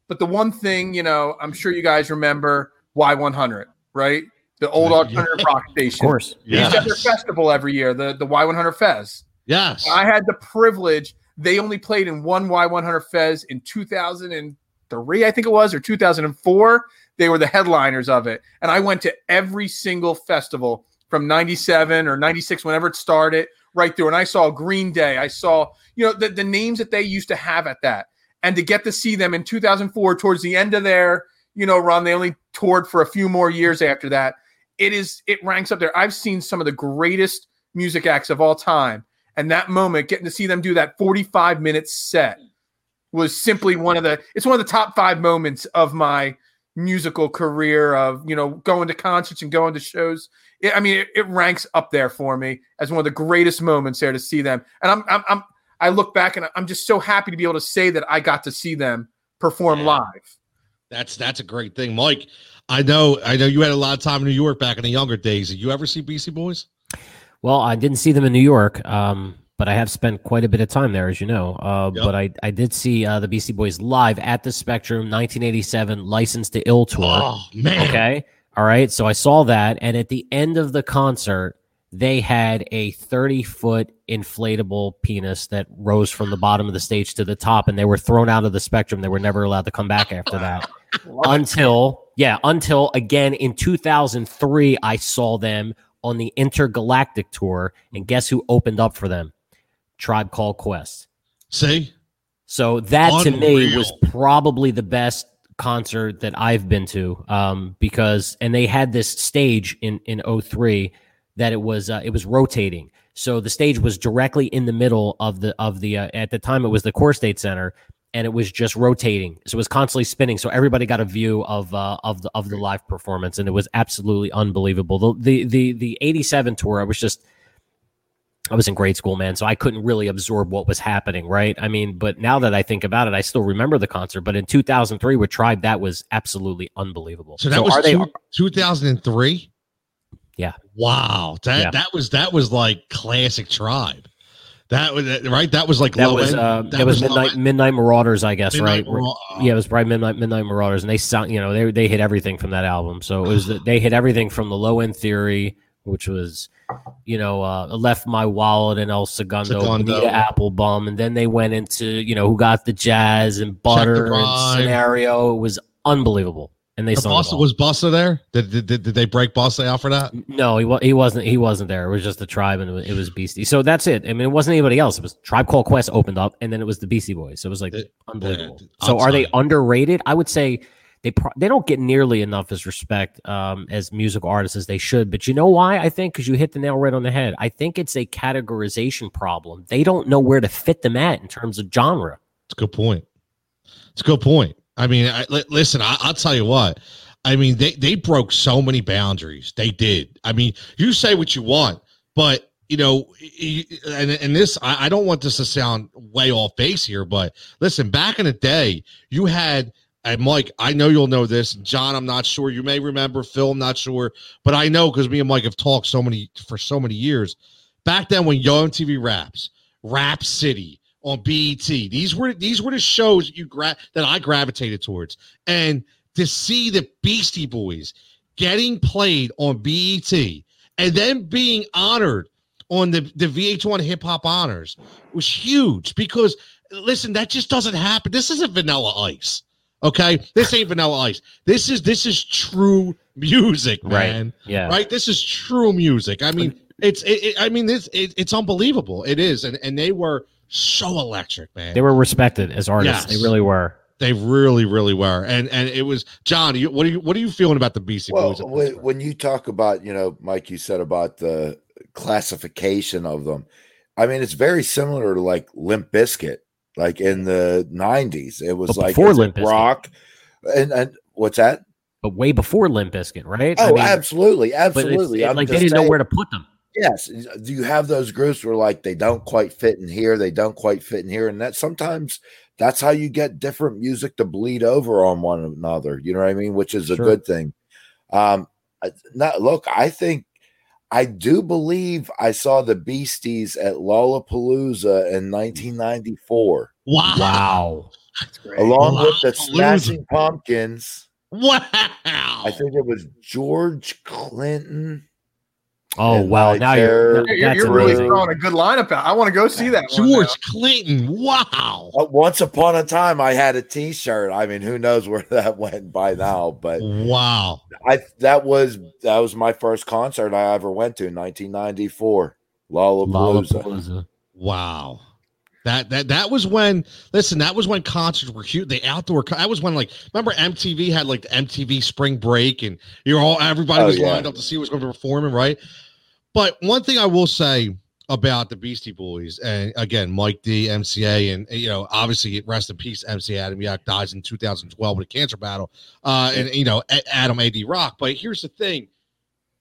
But the one thing, you know, I'm sure you guys remember Y100, right? The old Yeah. alternative rock Station. Of course. They used have their festival every year, the, the Y100 Fez. Yes. I had the privilege. They only played in one Y100 Fez in 2003 2003, I think it was, or 2004. They were the headliners of it. And I went to every single festival from 97 or 96, whenever it started, right through. And I saw Green Day. I saw, you know, the, the names that they used to have at that. And to get to see them in 2004, towards the end of their, you know, run, they only toured for a few more years after that. It is, it ranks up there. I've seen some of the greatest music acts of all time. And that moment, getting to see them do that 45 minute set was simply one of the, it's one of the top five moments of my musical career of, you know, going to concerts and going to shows. It, I mean, it, it, ranks up there for me as one of the greatest moments there to see them. And I'm, I'm, I'm I look back and I'm just so happy to be able to say that I got to see them perform yeah. live. That's that's a great thing, Mike. I know I know you had a lot of time in New York back in the younger days. Did you ever see Beastie Boys? Well, I didn't see them in New York, um, but I have spent quite a bit of time there, as you know. Uh, yep. But I, I did see uh, the Beastie Boys live at the Spectrum, 1987, Licensed to Ill tour. Oh man! Okay, all right. So I saw that, and at the end of the concert, they had a 30 foot inflatable penis that rose from the bottom of the stage to the top, and they were thrown out of the Spectrum. They were never allowed to come back after that. until yeah, until again in 2003, I saw them on the Intergalactic tour, and guess who opened up for them? Tribe Called Quest. See? So that Unreal. to me was probably the best concert that I've been to um, because and they had this stage in in 03 that it was uh, it was rotating. So the stage was directly in the middle of the of the uh, at the time it was the Core State Center and it was just rotating. So it was constantly spinning. So everybody got a view of uh, of the of the live performance, and it was absolutely unbelievable. The the the the eighty seven tour, I was just. I was in grade school, man, so I couldn't really absorb what was happening, right? I mean, but now that I think about it, I still remember the concert. But in 2003 with Tribe, that was absolutely unbelievable. So that so was two, 2003. Yeah. Wow. That yeah. that was that was like classic Tribe. That was right. That was like that was end. uh, that, was, was midnight midnight Marauders, I guess, midnight right? yeah, it was probably midnight midnight Marauders, and they sound you know they they hit everything from that album. So it was the, they hit everything from the low end theory, which was you know uh, left my wallet and El Segundo, Segundo. Bonita Applebum, and then they went into you know who got the jazz and butter and scenario. It was unbelievable and they Busta, was Busta there? Did, did, did, they break Busta out for that? No, he he wasn't. He wasn't there. It was just the tribe, and it was Beastie. So that's it. I mean, it wasn't anybody else. It was Tribe Called Quest opened up, and then it was the Beastie Boys. So it was like it, unbelievable. so are they underrated? I would say they pro- they don't get nearly enough as respect um, as musical artists as they should. But you know why? I think because you hit the nail right on the head. I think it's a categorization problem. They don't know where to fit them at in terms of genre. It's a good point. It's a good point. I mean, I, listen, I, will tell you what. I mean, they they broke so many boundaries. They did. I mean, you say what you want, but you know, and and this, I, I don't want this to sound way off base here, but listen, back in the day, you had. And Mike, I know you'll know this. John, I'm not sure. You may remember. Phil, I'm not sure, but I know because me and Mike have talked so many for so many years. Back then, when Yo MTV Raps, Rap City, on BET. These were these were the shows you gra- that I gravitated towards, and to see the Beastie Boys getting played on BET and then being honored on the the VH1 Hip Hop Honors was huge because listen, that just doesn't happen. This isn't Vanilla Ice. Okay, this ain't Vanilla Ice. This is this is true music, man. Right. Yeah. Right. This is true music. I mean, it's. It, it, I mean, this. It, it's unbelievable. It is, and and they were so electric, man. They were respected as artists. Yes. They really were. They really, really were. And and it was John. You, what are you what are you feeling about the BC well, Boys? When, when you talk about, you know, Mike, you said about the classification of them. I mean, it's very similar to like Limp Bizkit, like in the '90s. It was but like before Limp rock, and and what's that? But way before Limp Bizkit, right? Oh, I mean, absolutely, absolutely. It, like they didn't saying, know where to put them. Yes. Do you have those groups where like they don't quite fit in here, they don't quite fit in here, and that sometimes that's how you get different music to bleed over on one another. You know what I mean? Which is a sure. good thing. Um, not look, I think I do believe I saw the Beasties at Lollapalooza in 1994. Wow. Wow. Along with the Smashing Pumpkins. Wow. I think it was George Clinton Oh And wow! I Now you're You're, that's you're really throwing a good lineup out. I want to go see that. one now. George Clinton. Wow. Uh, Once upon a time, I had a T-shirt. I mean, who knows where that went by now? But Wow. I that was that was my first concert I ever went to, in 1994, Lollapalooza. Lollapalooza. Wow. That that that was when listen, that was when concerts were huge. The outdoor that was when like remember MTV had like the MTV spring break and you're all everybody Oh, was yeah. lined up to see what's going to be performing, right? But one thing I will say about the Beastie Boys, and again, Mike D, MCA, and you know, obviously rest in peace, MC Adam Yauch dies in 2012 with a cancer battle. Uh, and you know, Adam AD Rock. But here's the thing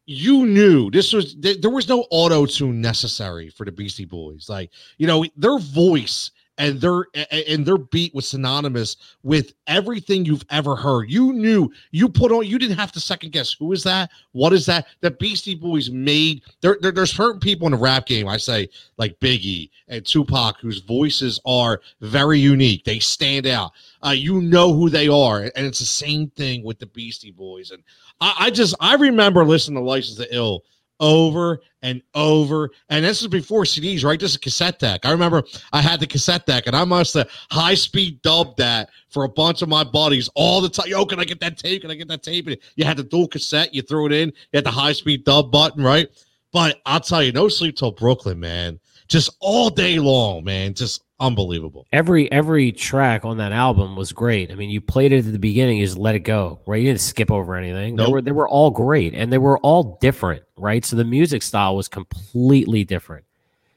you knew this was th- there was no auto tune necessary for the Beastie Boys. Like you know their voice and their and their beat was synonymous with everything you've ever heard. You knew you put on. You didn't have to second guess who is that, what is that. The Beastie Boys made there. there there's certain people in the rap game. I say like Biggie and Tupac whose voices are very unique. They stand out. Uh, you know who they are, and it's the same thing with the Beastie Boys. And I, I just I remember listening to License to Ill over and over. And this is before CDs, right? This is a cassette deck. I remember I had the cassette deck and I must have high speed dubbed that for a bunch of my buddies all the time. Yo, can I get that tape? Can I get that tape? And you had the dual cassette, you threw it in, you had the high speed dub button, right? But I'll tell you, no sleep till Brooklyn, man. Just all day long, man. Just unbelievable. Every every track on that album was great. I mean, you played it at the beginning, you just let it go, right? You didn't skip over anything. They were they were all great, and they were all different, right? So the music style was completely different.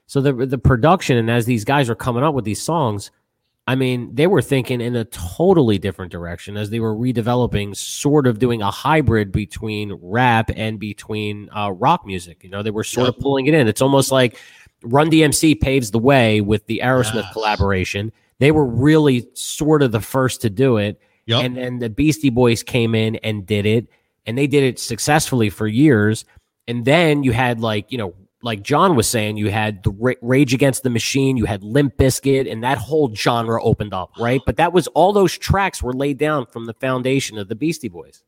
So the the production, and as these guys were coming up with these songs, I mean, they were thinking in a totally different direction as they were redeveloping, sort of doing a hybrid between rap and between uh, rock music. You know, they were sort of pulling it in. It's almost like Run DMC paves the way with the Aerosmith Yes. collaboration. They were really sort of the first to do it. Yep. And then the Beastie Boys came in and did it, and they did it successfully for years. And then you had like, you know, like John was saying, you had the Ra- Rage Against the Machine, you had Limp Bizkit, and that whole genre opened up, right? But that was all those tracks were laid down from the foundation of the Beastie Boys.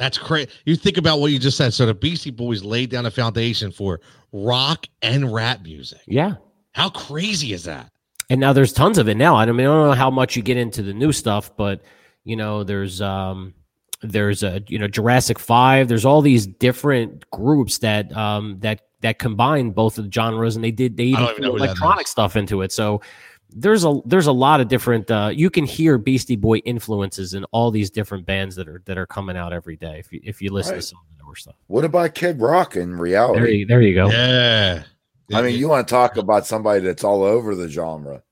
That's crazy. You think about what you just said. So the Beastie Boys laid down a foundation for rock and rap music. Yeah. How crazy is that? and now there's tons of it now. I mean, I don't know how much you get into the new stuff, but you know, there's um, there's a you know Jurassic Five. There's all these different groups that um that that combine both of the genres, and they did they even even know threw who that electronic stuff into it. So there's a there's a lot of different. Uh, you can hear Beastie Boy influences in all these different bands that are that are coming out every day. If you if you listen Right. to some of the newer stuff, What about Kid Rock in there reality? you there you go. Yeah. I mean, you want to talk about somebody that's all over the genre.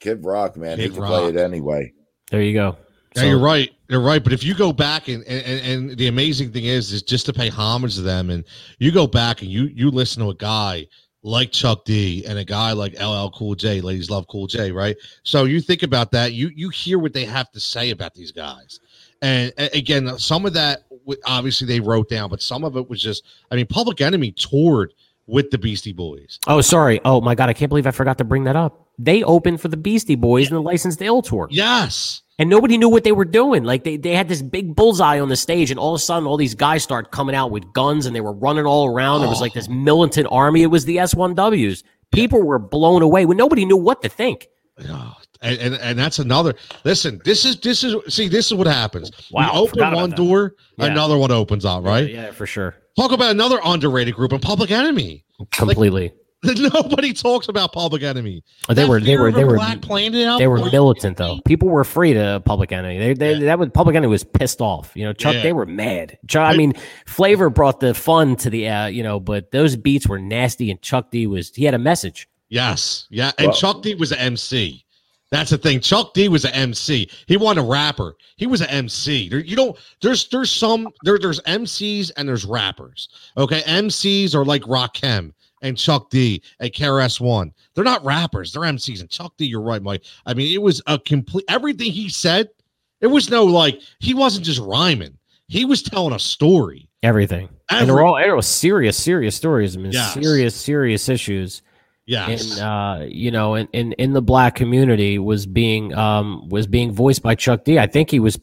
Kid Rock, man, he Kid can play it anyway. There you go. Yeah, So- you're right. You're right. But if you go back and, and and the amazing thing is, is just to pay homage to them, and you go back and you you listen to a guy like Chuck D and a guy like LL Cool J, ladies love Cool J, right? So you think about that, you you hear what they have to say about these guys, and a- again, some of that obviously they wrote down, but some of it was just, I mean, Public Enemy toured with the Beastie Boys. Oh, sorry. Oh my god, I can't believe I forgot to bring that up. They opened for the Beastie Boys in the Licensed Ill tour, Yes. And nobody knew what they were doing. Like they, they had this big bullseye on the stage, and all of a sudden, all these guys start coming out with guns, and they were running all around. There was like this oh. militant army. It was the S1Ws. People were blown away when nobody knew what to think. Oh, and, and and that's another. Listen, this is this is see this is what happens. Wow, we open one door, Yeah. another one opens up. Right. Yeah, for sure. Talk about another underrated group and Public Enemy. Completely. Nobody talks about Public Enemy. they That were they were they were Black Planet album, they were are you militant though. People were afraid of Public Enemy. They, they Yeah. that was Public Enemy was pissed off. You know, Chuck. Yeah. They were mad. Chuck, I mean, Flavor brought the fun to the uh, you know, but those beats were nasty, and Chuck D was he had a message. Yes, yeah, and Well- Chuck D was an MC. That's the thing. Chuck D was an MC. He wasn't a rapper. He was an MC. There, you don't. There's there's some there there's MCs and there's rappers. Okay, MCs are like Rakim and Chuck D and KRS One. They're not rappers. They're MCs. And Chuck D, you're right, Mike. I mean, it was a complete everything he said. It was no like he wasn't just rhyming. He was telling a story. Everything. and Every- they're all it was serious, serious stories. I mean, Yes. serious, serious issues. Yes. And uh, you know, in, in in the black community was being um was being voiced by Chuck D. I think he was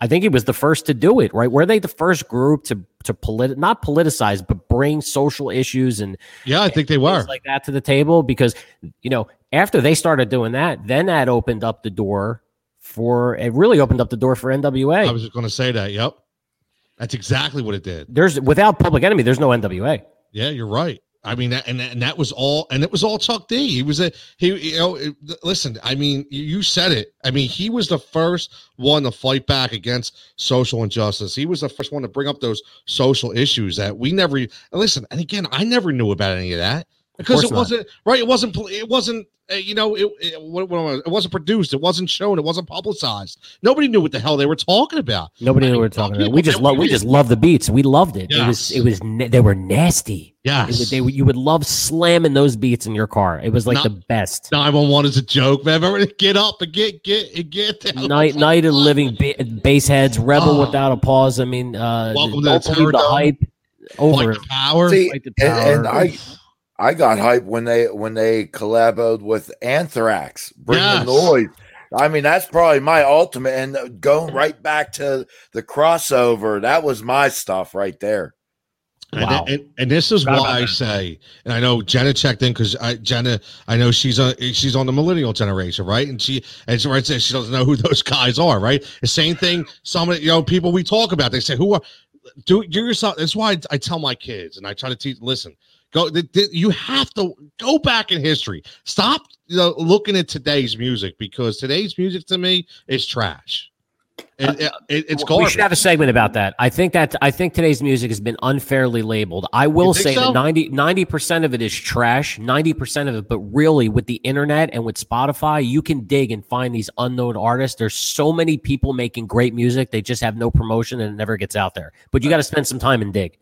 I think he was the first to do it, right? Were they the first group to to polit not politicize, but bring social issues and Yeah, I think they were. like that to the table? Because you know, after they started doing that, then that opened up the door for it really opened up the door for NWA. I was just going to say that. Yep. That's exactly what it did. there's without Public Enemy, there's no NWA. Yeah, you're right. I mean, that, and and that was all, and it was all Chuck D. He was a he. You know, it- listen. I mean, you- said it. I mean, he was the first one to fight back against social injustice. He was the first one to bring up those social issues that we never. Listen, and again, I never knew about any of that because it not. wasn't right. It wasn't. It wasn't. Uh, you know, it, it, what, what was it? it wasn't produced. It wasn't shown. It wasn't publicized. Nobody knew what the hell they were talking about. Nobody knew what we mean, we're talking about. We just love we we- just love the beats. We loved it. It was it was na- they were nasty. It Yes. would- they you would love slamming those beats in your car. It was like Not- the best. 911 is a joke, man. Remember to get up and get get and get down. Night Night of Living ba- Baseheads, Rebel Oh. Without a Pause. I mean, uh, Welcome to the the hype over. Fight the power. See, Fight the and, and power. I I got hyped when they when they collaborated with Anthrax, Bring Yes. the Noise. I mean, that's probably my ultimate. And uh, going right back to the crossover, that was my stuff right there. And, Wow. and, and this is Forgot why about I say, and I know Jenna checked in because I Jenna, I know she's on she's on the millennial generation, right? And she and she right says she doesn't know who those guys are, right? The same thing. Some of you know people we talk about, they say who are do do yourself. That's why I, I tell my kids and I try to teach. Listen, go. th- th- you have to go back in history. Stop you know, looking at today's music because today's music to me is trash. It, uh, it, it- it's we should have a segment about that. I think that I think today's music has been unfairly labeled. I will say so? that 90 percent of it is trash, ninety percent of it. But really, with the internet and with Spotify, you can dig and find these unknown artists. There's so many people making great music. They just have no promotion and it never gets out there. But you uh, got to spend some time and dig.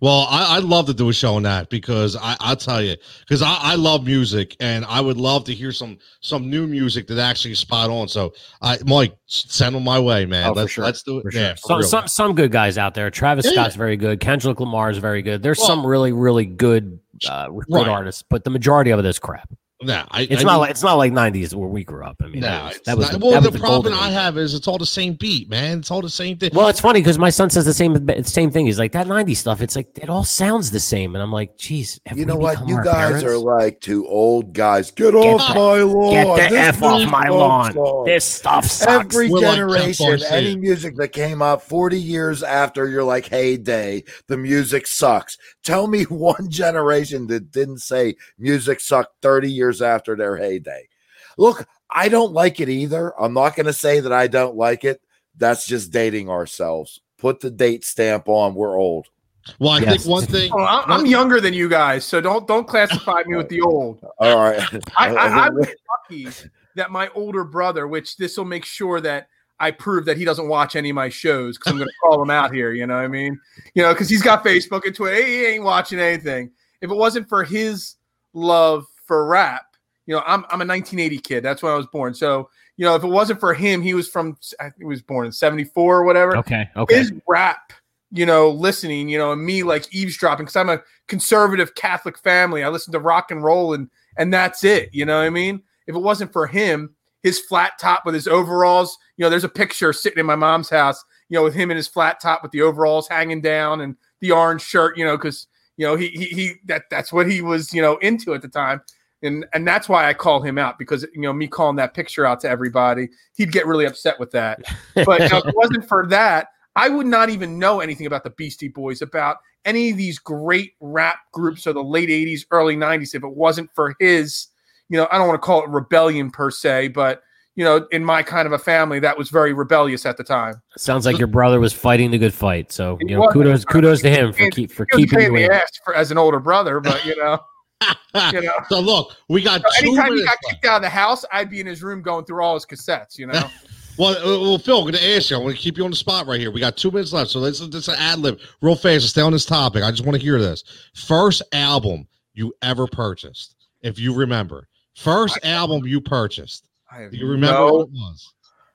Well, I, I'd love to do a show on that because I, I'll tell you, because I, I love music and I would love to hear some some new music that actually is spot on. So, I Mike, send them my way, man. Oh, for let's sure. let's do it. For Yeah, sure. Some, real. some some good guys out there. Travis Yeah. Scott's very good. Kendrick Lamar is very good. There's Well- some really really good uh, good Right. artists, but the majority of it is crap. Nah, I, It's I not mean, like it's not like '90s where we grew up. I mean, nah, that was, it's that was the, well, that was the, the problem golden I have is it's all the same beat, man. It's all the same thing. Well, it's funny because my son says the same same thing. He's like that '90s stuff. It's like it all sounds the same, and I'm like, geez, have you we know what? You our guys are like two old guys. Get, off the- my lawn. Get the This f off my sucks. lawn. This stuff sucks. Every We're generation, Garcia. any music that came out 40 years after you're like, heyday, the music sucks. Tell me one generation that didn't say music sucked 30 years after their heyday. Look, I don't like it either. I'm not going to say that I don't like it. That's just dating ourselves. Put the date stamp on. We're old. well, I Yes. think one thing. Oh, I'm, I'm younger than you guys, so don't don't classify me with the old. All right. I, I, I was lucky that my older brother, which this will make sure that I prove that he doesn't watch any of my shows because I'm going to call him out here. You know what I mean? You know, because he's got Facebook and Twitter. He ain't watching anything. If it wasn't for his love for rap, you know, I'm I'm a 1980 kid. That's when I was born. So you know, if it wasn't for him, he was from I think he was born in 74 or whatever Okay, okay. his rap, you know, listening, you know, and me like eavesdropping because I'm a conservative Catholic family. I listen to rock and roll and and that's it. You know what I mean? If it wasn't for him, his flat top with his overalls, you know, there's a picture sitting in my mom's house, you know, with him in his flat top with the overalls hanging down and the orange shirt, you know, because you know he he, he that that's what he was, you know, into at the time. And, and that's why I call him out because you know me calling that picture out to everybody, he'd get really upset with that. But you know, if it wasn't for that, I would not even know anything about the Beastie Boys, about any of these great rap groups of the late 80s, early 90s, if it wasn't for his, you know, I don't want to call it rebellion per se, but you know, in my kind of a family, that was very rebellious at the time. Sounds like your brother was fighting the good fight. So you know, kudos kudos to him for keep for He was a keeping pain you the in. ass for, as an older brother, but you know, you know. So look, we got So two anytime he got left. kicked out of the house, I'd be in his room going through all his cassettes, you know. Well, uh, well, Phil, I'm going to ask you. I'm going to keep you on the spot right here. We got two minutes left, so let's let's an ad lib real fast. Stay on this topic. I just want to hear this. First album you ever purchased, if you remember. First album you purchased. I have Do you remember no- what it was?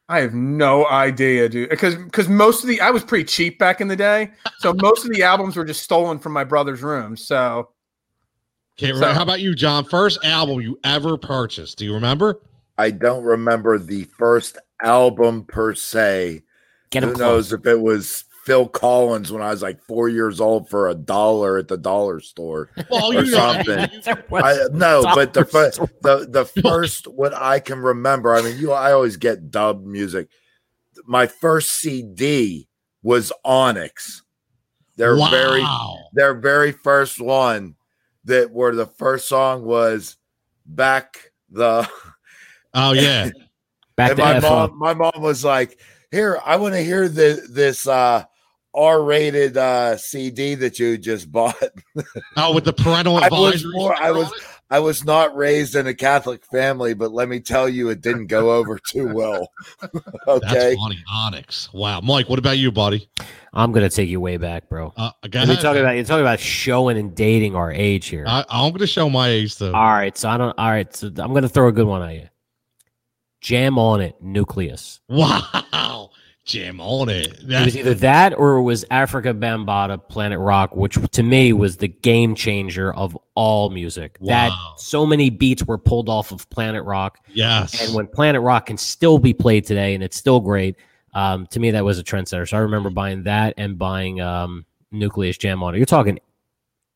I have no idea, dude. Because because most of the I was pretty cheap back in the day, so most of the albums were just stolen from my brother's room. So Can't remember. So- How about you, John? First album you ever purchased. Do you remember? I don't remember the first album per se, Get him Who close. knows if it was Phil Collins when I was like four years old for a dollar at the dollar store Well, or something. I no, but the dollar fir- the the first what I can remember. I mean, you I always get dub music. My first CD was Onyx. Their wow. very their very first one that where the first song was back the oh yeah. Back and to my F mom up. my mom was like here i want to hear the, this uh r-rated uh cd that you just bought Oh, with the parental I was more- I was- i was not raised in a catholic family but let me tell you it didn't go over too well okay That's funny. Onyx. Wow, Mike. What about you, buddy? I'm gonna take you way back, bro. Uh, go You're ahead. talking about you're talking about showing and dating our age here. I, I'm going to show my age though. all right, so I don't. All right, so I'm gonna throw a good one at you. Jam on it, Newcleus. Wow, jam on it. It was either that or it was Afrika Bambaataa, Planet Rock, which to me was the game changer of all music. That so many beats were pulled off of Planet Rock, yes. and when Planet Rock can still be played today and it's still great, um, to me that was a trendsetter. So I remember buying that and buying um, Newcleus Jam on it. You're talking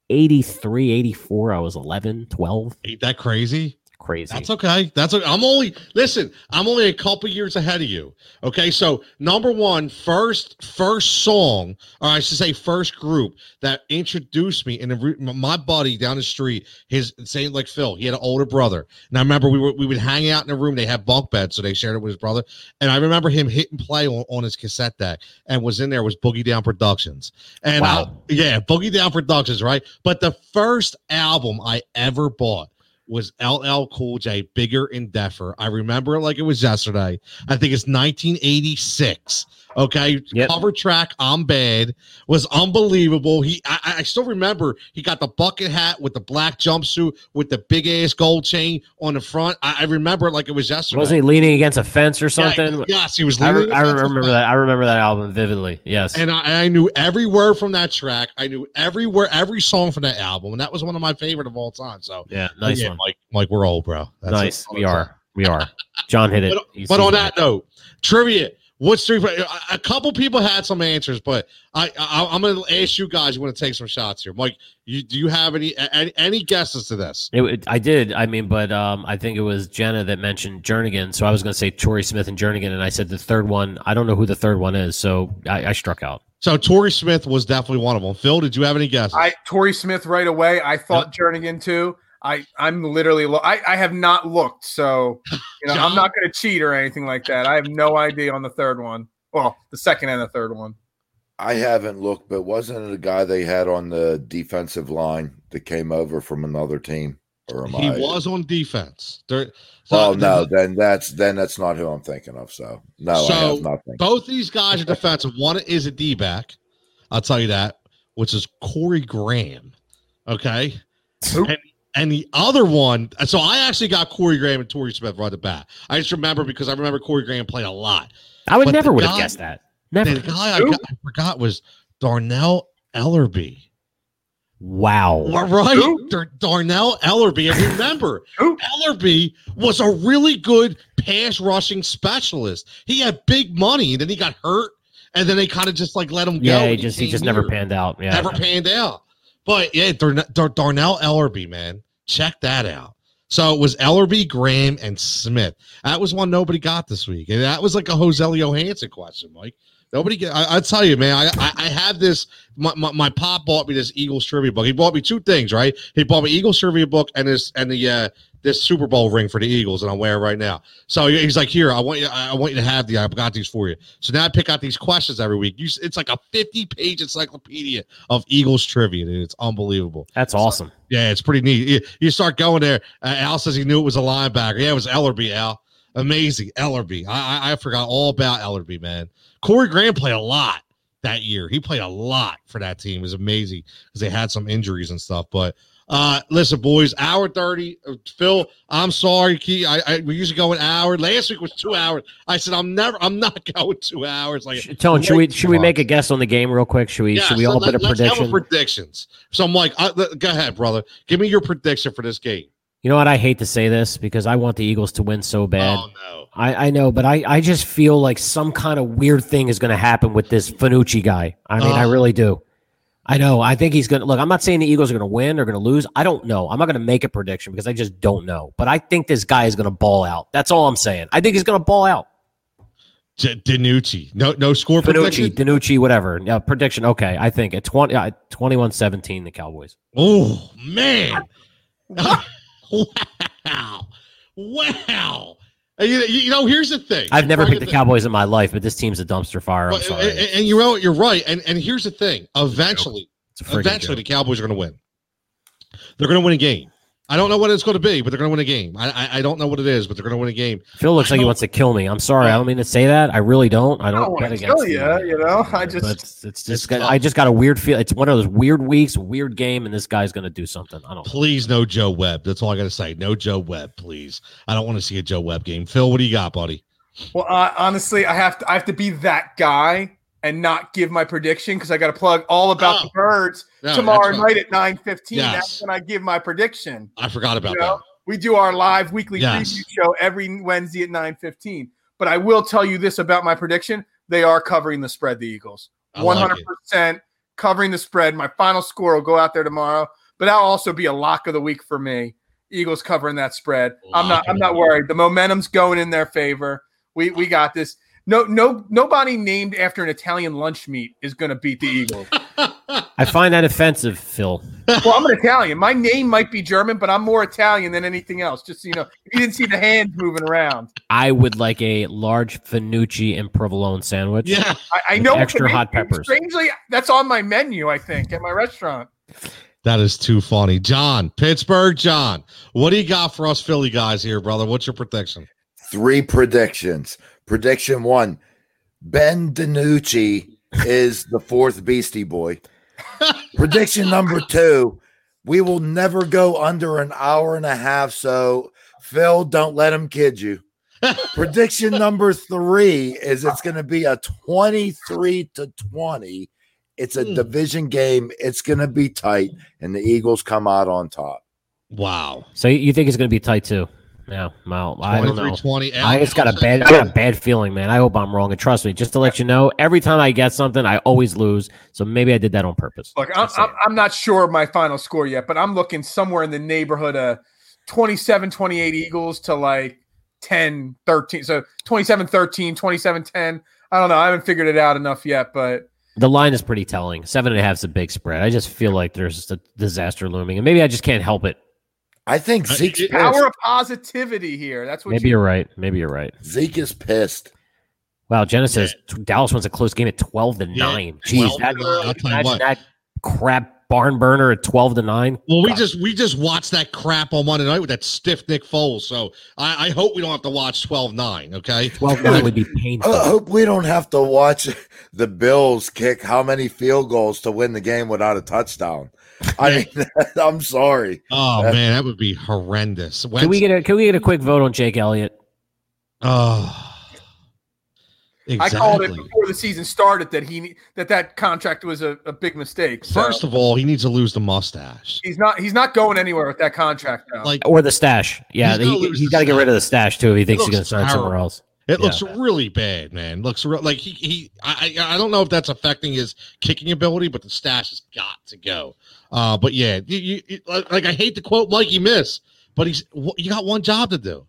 83, 84. I was 11, 12. Ain't that crazy? Crazy. That's okay. That's okay. I'm only listen. I'm only a couple years ahead of you. Okay, so number one, first first song, or I should say, first group that introduced me. And the- my buddy down the street, his same like Phil, he had an older brother. And I remember we were we would hang out in a room. They had bunk beds, so they shared it with his brother. And I remember him hitting play on, on his cassette deck, and was in there was Boogie Down Productions. And I- yeah, Boogie Down Productions, right? But the first album I ever bought was LL Cool J, Bigger and Deffer. I remember it like it was yesterday. I think it's 1986. Okay, Yep. cover track "I'm Bad" was unbelievable. He, I, I still remember he got the bucket hat with the black jumpsuit with the big ass gold chain on the front. I, I remember it like it was yesterday. Wasn't he leaning against a fence or Yeah, something? yes, he was. I, re- leaning I remember that. I remember that album vividly. Yes. And I, I knew every word from that track. I knew every word, every song from that album, and that was one of my favorite of all time. So yeah. Nice yeah, one. Mike. Mike, we're old, bro. That's nice. We are. We are. John hit it. But- But on that note, trivia. What's three? A a couple people had some answers, but I, I I'm going to ask you guys. You want to take some shots here, Mike? You do you have any any, any guesses to this? It, would- I did. I mean, but um, I think it was Jenna that mentioned Jernigan. So I was going to say Torrey Smith and Jernigan, and I said the third one. I don't know who the third one is, so I, I struck out. So Torrey Smith was definitely one of them. Phil, did you have any guesses? I Torrey Smith right away. I thought Jernigan too. I I'm literally lo- I I have not looked, so you know I'm not going to cheat or anything like that. I have no idea on the third one. Well, the second and the third one. i haven't looked but wasn't it a guy they had on the defensive line that came over from another team or am he I- was on defense. There, so- Oh no, then that's then that's not who I'm thinking of. So no, I So, have nothing. Both these guys are defensive. One is a D back. I'll tell you that, which is Corey Graham. Okay. Who? And, and the other one, uh, so I actually got Corey Graham and Torrey Smith right at the bat. I just remember because I remember Corey Graham played a lot. I would But never the would have guessed that. Never. The guy I, got, I forgot was Dannell Ellerbe. Wow. Right? Dar- Dannell Ellerbe. And remember, Who? Ellerbe was a really good pass rushing specialist. He had big money, and then he got hurt, and then they kind of just like let him go. Yeah, he and just he came just never panned out. Yeah. Never panned out. But yeah, Dar- Dannell Ellerbe, man, check that out. So it was Ellerbe, Graham, and Smith. That was one nobody got this week, and that was like a Joselio Hanson question, Mike. Nobody get. I, I tell you, man. I, I I have this. My, my my pop bought me this Eagles trivia book. He bought me two things, right? He bought me Eagles trivia book and this and the uh this Super Bowl ring for the Eagles, and I'm wearing it right now. So he's like, "Here, I want you. I want you to have the. I've got these for you." So now I pick out these questions every week. You, it's like a 50 page encyclopedia of Eagles trivia, dude. It's unbelievable. That's awesome. Yeah, it's pretty neat. You, you start going there. Uh, Al says he knew it was a linebacker. Yeah, it was Ellerbe. Al, amazing Ellerbe. I, I I forgot all about Ellerbe, man. Corey Graham played a lot that year. He played a lot for that team. It was amazing because they had some injuries and stuff. But uh, listen, boys, hour thirty. Uh, Phil, I'm sorry, Key. I, I we usually go an hour. Last week was two hours. I said I'm never. I'm not going two hours. Like Tone, should we should we make a guess on the game real quick? Should we yeah, should we so all let- put a prediction? predictions. So I'm like, uh, let- go ahead, brother. Give me your prediction for this game. You know what? I hate to say this because I want the Eagles to win so bad. Oh no. I, I know, but I, I just feel like some kind of weird thing is going to happen with this Fanucci guy. I mean, I Oh. really do. I know. I think he's going to look. I'm not saying the Eagles are going to win or going to lose. I don't know. I'm not going to make a prediction because I just don't know. But I think this guy is going to ball out. That's all I'm saying. I think he's going to ball out. Danucci. No no score prediction. Danucci, whatever. Yeah, prediction. Okay. I think at 20, uh, 21 17, the Cowboys. Oh man. wow. Wow. And You, you know, here's the thing. I've never picked the the- Cowboys in my life, but this team's a dumpster fire. I'm But- sorry. and, and you know, you're right. And and here's the thing. Eventually, It's a friggin' eventually, joke. the Cowboys are going to win. They're going to win a game. I don't know what it's going to be, but they're going to win a game. I, I I don't know what it is, but they're going to win a game. Phil looks I like he wants to kill me. I'm sorry. I don't mean to say that. I really don't. I I don't, don't want to kill you. the- You know, I but just it's, it's just It's got- I just got a weird feel. It's one of those weird weeks, weird game, and this guy's going to do something. I don't. know. Please, no Joe Webb. That's all I got to say. No Joe Webb, please. I don't want to see a Joe Webb game. Phil, what do you got, buddy? Well, uh, honestly, I have to I have to be that guy and not give my prediction because I got to plug all about Oh. the birds No, tomorrow night at nine fifteen. Yes. That's when I give my prediction. I forgot about You know, that. we do our live weekly Yes. preview show every Wednesday at nine fifteen. But I will tell you this about my prediction: they are covering the spread. The Eagles, I hundred percent covering the spread. My final score will go out there tomorrow, but that'll also be a lock of the week for me. Eagles covering that spread. I'm not. I'm not worried. The momentum's going in their favor. We we got this. No no nobody named after an Italian lunch meat is going to beat the Eagles. I find that offensive, Phil. well, I'm an Italian. My name might be German, but I'm more Italian than anything else. Just so you know, if you didn't see the hands moving around. I would like a large Fanucci and provolone sandwich. Yeah. I, I know extra hot peppers. Strangely, that's on my menu. I think at my restaurant. That is too funny. John, Pittsburgh, John, what do you got for us Philly guys here, brother? What's your prediction? Three predictions. Prediction one Ben DiNucci is the fourth Beastie Boy. Prediction number two we will never go under an hour and a half. So, Phil, don't let him kid you. Prediction number three is it's going to be a 23 to 20. It's a Hmm. division game. It's going to be tight, and the Eagles come out on top. Wow. So you- you think it's going to be tight too? Yeah. Well, I don't know. 20. I just got a bad, I got a bad feeling, man. I hope I'm wrong. And trust me, just to let you know, every time I get something, I always lose. So maybe I did that on purpose. Look, I'm, I'm. I'm not sure of my final score yet, but I'm looking somewhere in the neighborhood of 27 28 Eagles to like 10 13. So 27 13, 27 10. I don't know. I haven't figured it out enough yet, but The line is pretty telling. Seven and a half is a big spread. I just feel like there's a disaster looming, and maybe I just can't help it. I think Uh, Zeke's it- pissed. power of positivity here. That's what Maybe you, you're right. Maybe you're right. Zeke is pissed. Wow, Jenna says t- Dallas wins a close game at twelve to Yeah, nine. Jeez, that, to nine. I'll imagine that crap barn burner at twelve to nine. Well, we God. just we just watched that crap on Monday night with that stiff Nick Foles. So I, I hope we don't have to watch 12-9, okay? 12-9 would be painful. I hope we don't have to watch the Bills kick how many field goals to win the game without a touchdown. I mean, I'm sorry. Oh man, that would be horrendous. Can we get a Can we get a quick vote on Jake Elliott? Oh, Exactly. I called it before the season started that he that that contract was a, a big mistake. So First of all, he needs to lose the mustache. he's not he's not going anywhere with that contract now. Like Or the stash? Yeah, He's gonna he, lose got to get rid of the stash too if he thinks he's going to looks sign somewhere else. It Yeah. looks really bad, man. Looks real like he he. I I I don't know if that's affecting his kicking ability, but the stash has got to go. Uh, but yeah, you, you, you- like I hate to quote Mikey Miss, but he's you got one job to do.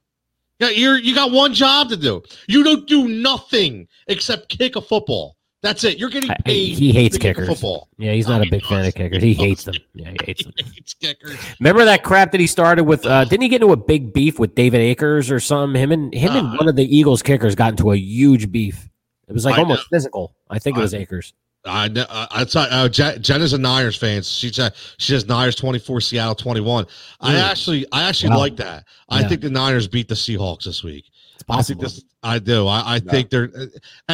Yeah, you're you got one job to do. You don't do nothing except kick a football. That's it. You're getting I- I- paid. he hates to kick a kickers. Football. Yeah, he's not Oh, a big fan of kickers. He hates them. Yeah, he hates them. He hates kickers. Remember that crap that he started with? Uh, didn't he get into a big beef with David Akers or something? Him and him and Uh, one of the Eagles kickers got into a huge beef. It was like I almost physical. I think it I- was Akers. I know. Uh, I saw uh, Jen, Jen a Niners fan. She said she says Niners twenty four, Seattle twenty one. I actually, I actually Wow. like that. I Yeah. think the Niners beat the Seahawks this week. It's I think this. I do. I, I think they're, and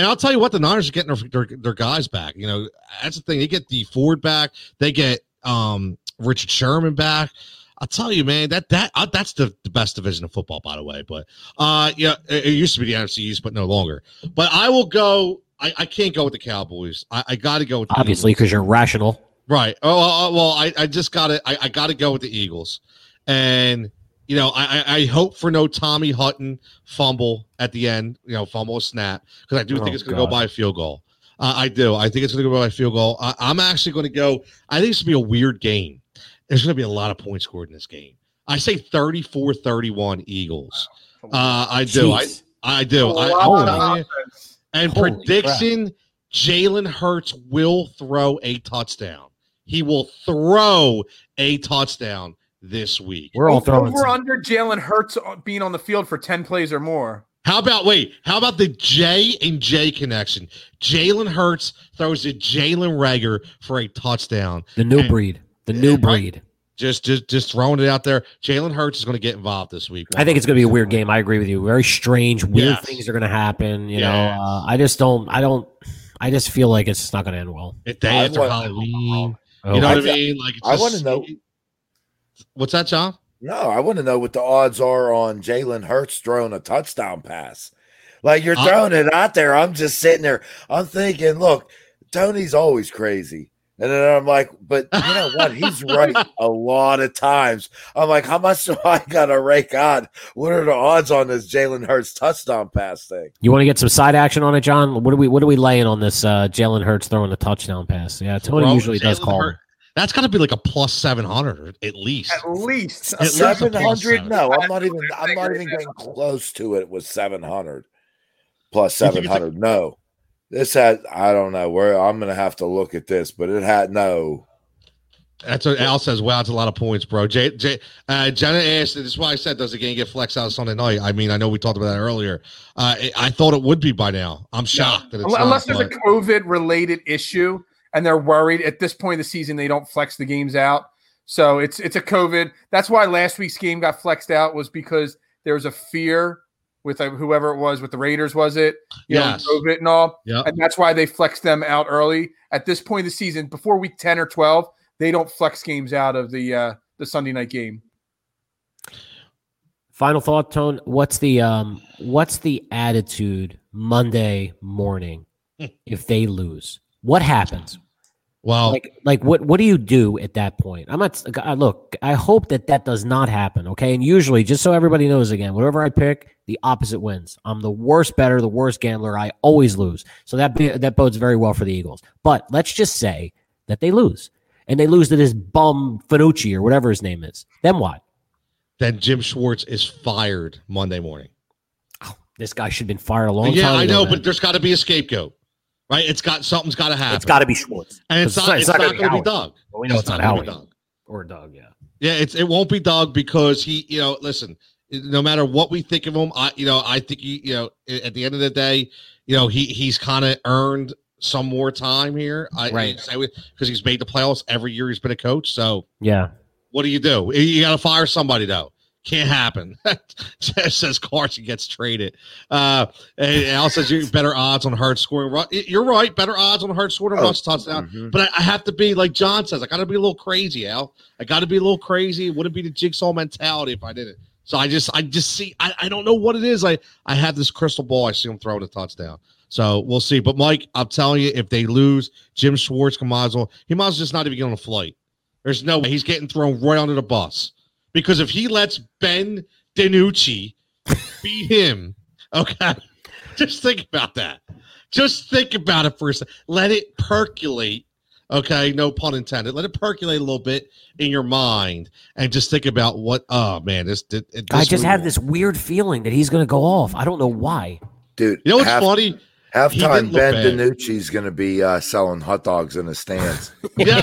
I'll tell you what, the Niners are getting their, their their guys back. You know, that's the thing. They get the Ford back. They get um Richard Sherman back. I'll tell you, man, that that uh, that's the, the best division of football, by the way. But uh, yeah, it, it used to be the NFC East, but no longer. But I will go. I, I can't go with the Cowboys. I, I got to go with the Obviously, because you're rational. Right. Oh, uh, well, I, I just got to I, I got to go with the Eagles, and you know, I, I I hope for no Tommy Hutton fumble at the end, you know, fumble a snap, because I do think Oh, it's going to go by a field goal. Uh, I do. I think it's going to go by a field goal. I, I'm actually going to go. I think it's going to be a weird game. There's going to be a lot of points scored in this game. I say 34 31 Eagles. Uh, I do. I, Jeez. I do. A I, lot I'm of telling you. offense. And Holy prediction Jalen Hurts will throw a touchdown. He will throw a touchdown this week. We're all throwing. over some- under Jalen Hurts being on the field for 10 plays or more. How about wait? How about the J and J connection? Jalen Hurts throws to Jalen Reagor for a touchdown. the new and- breed. The new right. Breed. Just, just, just throwing it out there. Jalen Hurts is going to get involved this week. I think it's going to be a weird game. I agree with you. Very strange, weird Yes. things are going to happen. You Yes. know, uh, I just don't. I don't. I just feel like it's not going to end well. The day I after want- Halloween. Oh, You know I what I th- mean? Like, it's I wanna know- What's that, John? No, I want to know what the odds are on Jalen Hurts throwing a touchdown pass. Like you're I- throwing it out there. I'm just sitting there. I'm thinking, look, Tony's always crazy. And then I'm like, but you know what? He's right a lot of times. I'm like, how much do I got to rake on? What are the odds on this Jalen Hurts touchdown pass thing? You want to get some side action on it, John? What are we? What are we laying on this? Uh, Jalen Hurts throwing a touchdown pass. Yeah, Tony Bro, usually does Jalen call. Hurt- That's got to be like a plus 700 at least. At least. At least a plus 700? No, I'm not even. I'm not even getting close to it with 700 plus You think it's a- 700. No, this had. I don't know where. I'm gonna have to look at this, but it had no. That's what Al says. Wow, it's a lot of points, bro. Jay, Jay, uh, Jenna asked, this is why I said, does the game get flexed out Sunday night? I mean, I know we talked about that earlier. Uh, I- I thought it would be by now. I'm shocked that it's Unless, unless not, there's a COVID related issue and they're worried at this point of the season, they don't flex the games out. So it's it's a COVID. That's why last week's game got flexed out was because there was a fear with uh, whoever it was with the Raiders, was it? You Yes. know, COVID and all. Yep. And that's why they flexed them out early. At this point of the season, before week 10 or 12, they don't flex games out of the uh, the Sunday night game. Final thought, Tone. What's the um? What's the attitude Monday morning if they lose? What happens? Well, Like, like what? What do you do at that point? I'm not. I, look, I hope that that does not happen. Okay, and usually, just so everybody knows, again, whatever I pick, the opposite wins. I'm the worst better, the worst gambler. I always lose. So that be- that bodes very well for the Eagles. But let's just say that they lose, and they lose to this bum Finucci or whatever his name is. Then what? then Jim Schwartz is fired Monday morning. Oh, This guy should have been fired a long time. yeah, I know, man. but there's got to be a scapegoat, right? It's got something's got to happen. it's got to be Schwartz. and it's It's not. not- It's it's not, not going gonna be be Doug. Well, we know it's, not gonna Howie be Doug. or Doug. Yeah. Yeah, it's it won't be Doug because he, you know, listen, no matter what we think of him, I, you know, I think he, you know, at the end of the day, you know, he he's kind of earned some more time here. I Right. because he's made the playoffs every year he's been a coach. So Yeah. what do you do? You got to fire somebody though. Can't happen. Says Carson gets traded. Uh, and Al says you're better odds on Hurts scoring. You're right. Better odds on Hurts scoring Oh, rush touchdown. mhm. But I, I have to be like John says. I got to be a little crazy, Al. I got to be a little crazy. It wouldn't be the jigsaw mentality if I did it. So I just, I just see. I, I don't know what it is. I, I have this crystal ball. I see him throwing a touchdown. So we'll see. But Mike, I'm telling you, if they lose, Jim Schwartz can might as well. He might as well just not even get on a flight. There's no way he's getting thrown right under the bus because if he lets Ben DiNucci beat him, okay, just think about that. Just think about it for a second. Let it percolate. Okay, no pun intended. Let it percolate a little bit in your mind, and just think about what. Oh man, this. this I just have this weird feeling that he's going to go off. I don't know why. Dude, You know what's half- funny? Halftime, Ben bad. DiNucci's going to be uh, selling hot dogs in the stands. Yeah,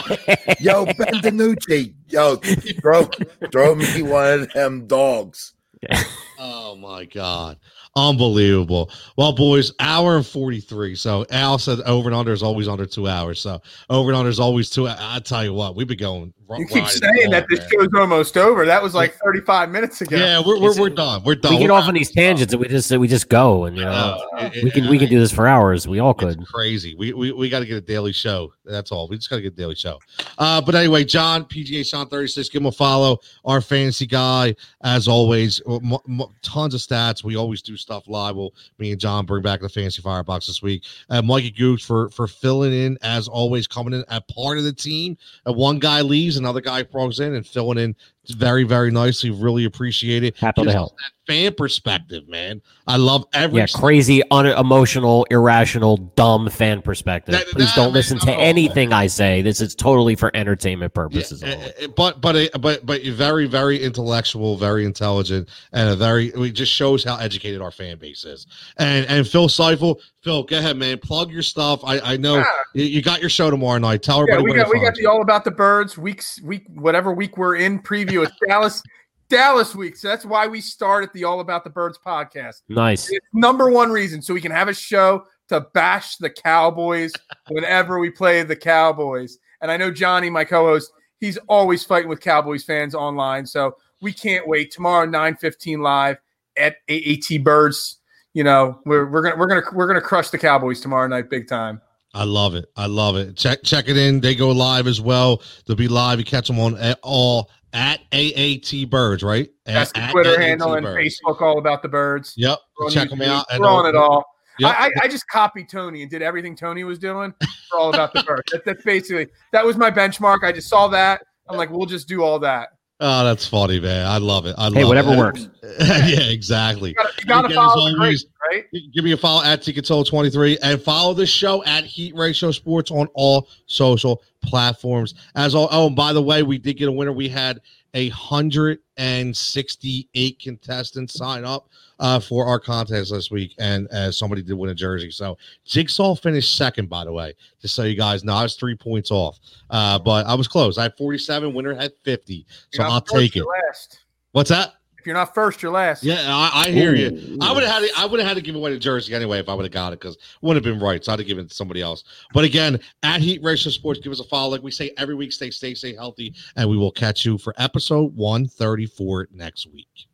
Yo, Ben DiNucci, yo, throw, throw me one of them dogs. Oh my god. Unbelievable. Well, boys, hour and 43. So Al said over and under is always under two hours. So over and under is always two. I tell you what, we've been going. R- You keep riding saying that this man. show's almost over. That was like 35 minutes ago. Yeah, we're, we're, we're done. We're done. we get We're off on these tangents and we just we just go and you know Uh, we can we can do this for hours. We all could. It's crazy. We we, we got to get a daily show. That's all. We just got to get a daily show. Uh, but anyway, John PGA Sean thirty six. Give him a follow. Our fantasy guy, as always. M- m- tons of stats. We always do stuff live. We'll me and John bring back the fantasy firebox this week. Uh, Mikey Gooch for for filling in as always, coming in at part of the team. Uh, one guy leaves, another guy plugs in and filling in very, very nicely. Really appreciate it. Happy to Gives us help. That fan perspective, man. I love every Yeah, crazy, unemotional, irrational, dumb fan perspective. That- Please that- don't listen to oh. anything I say. This is totally for entertainment purposes. eh, only. eh, but but eh, but but you're very very intellectual, very intelligent, and a very it just shows how educated our fan base is. And and Phil Seifel, Phil, go ahead, man, plug your stuff. I I know Yeah. you, you got your show tomorrow night. Tell Yeah, everybody we got to we got the all about the birds weeks week whatever week we're in preview. It's Dallas Dallas week, so that's why we start at the All About the Birds podcast. Nice. It's number one reason so we can have a show to bash the Cowboys whenever we play the Cowboys. And I know Johnny, my co-host, he's always fighting with Cowboys fans online. So we can't wait tomorrow, nine fifteen live at AAT Birds. You know, we're, we're gonna we're gonna we're gonna crush the Cowboys tomorrow night, big time. I love it. I love it. Check check it in. They go live as well. They'll be live. You catch them on at all at AAT Birds, right? That's At- the Twitter handle and Birds. Facebook, all about the birds. Yep. We're Check them out. We're on it all. Yep. I, I, I just copied Tony and did everything Tony was doing for all about the birds. That, that's basically that was my benchmark. I just saw that. I'm like, we'll just do all that. Oh, that's funny, man. I love it. I Hey, love whatever it. works. yeah, exactly. You gotta, you gotta Again, follow the always, greats, right? Give me a follow at Ticketsoul23 and follow the show at Heat Ratio Sports on all social platforms. As all, oh, and by the way, we did get a winner. We had a hundred and sixty-eight contestants sign up uh, for our contest this week, and uh, somebody did win a jersey. So Jigsaw finished second, by the way, just so you guys know. I was three points off, uh, but I was close. I had forty-seven. Winner had fifty, so I'll first, take it. Last. What's that? If you're not first, you're last. Yeah, I, I hear you. Ooh. I would have had to, I would have had to give away the jersey anyway if I would have got it because it wouldn't have been right. So I'd have given it to somebody else. But again, at Heat Racial Sports, give us a follow. Like we say every week, stay stay stay healthy, and we will catch you for episode one thirty four next week.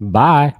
Bye.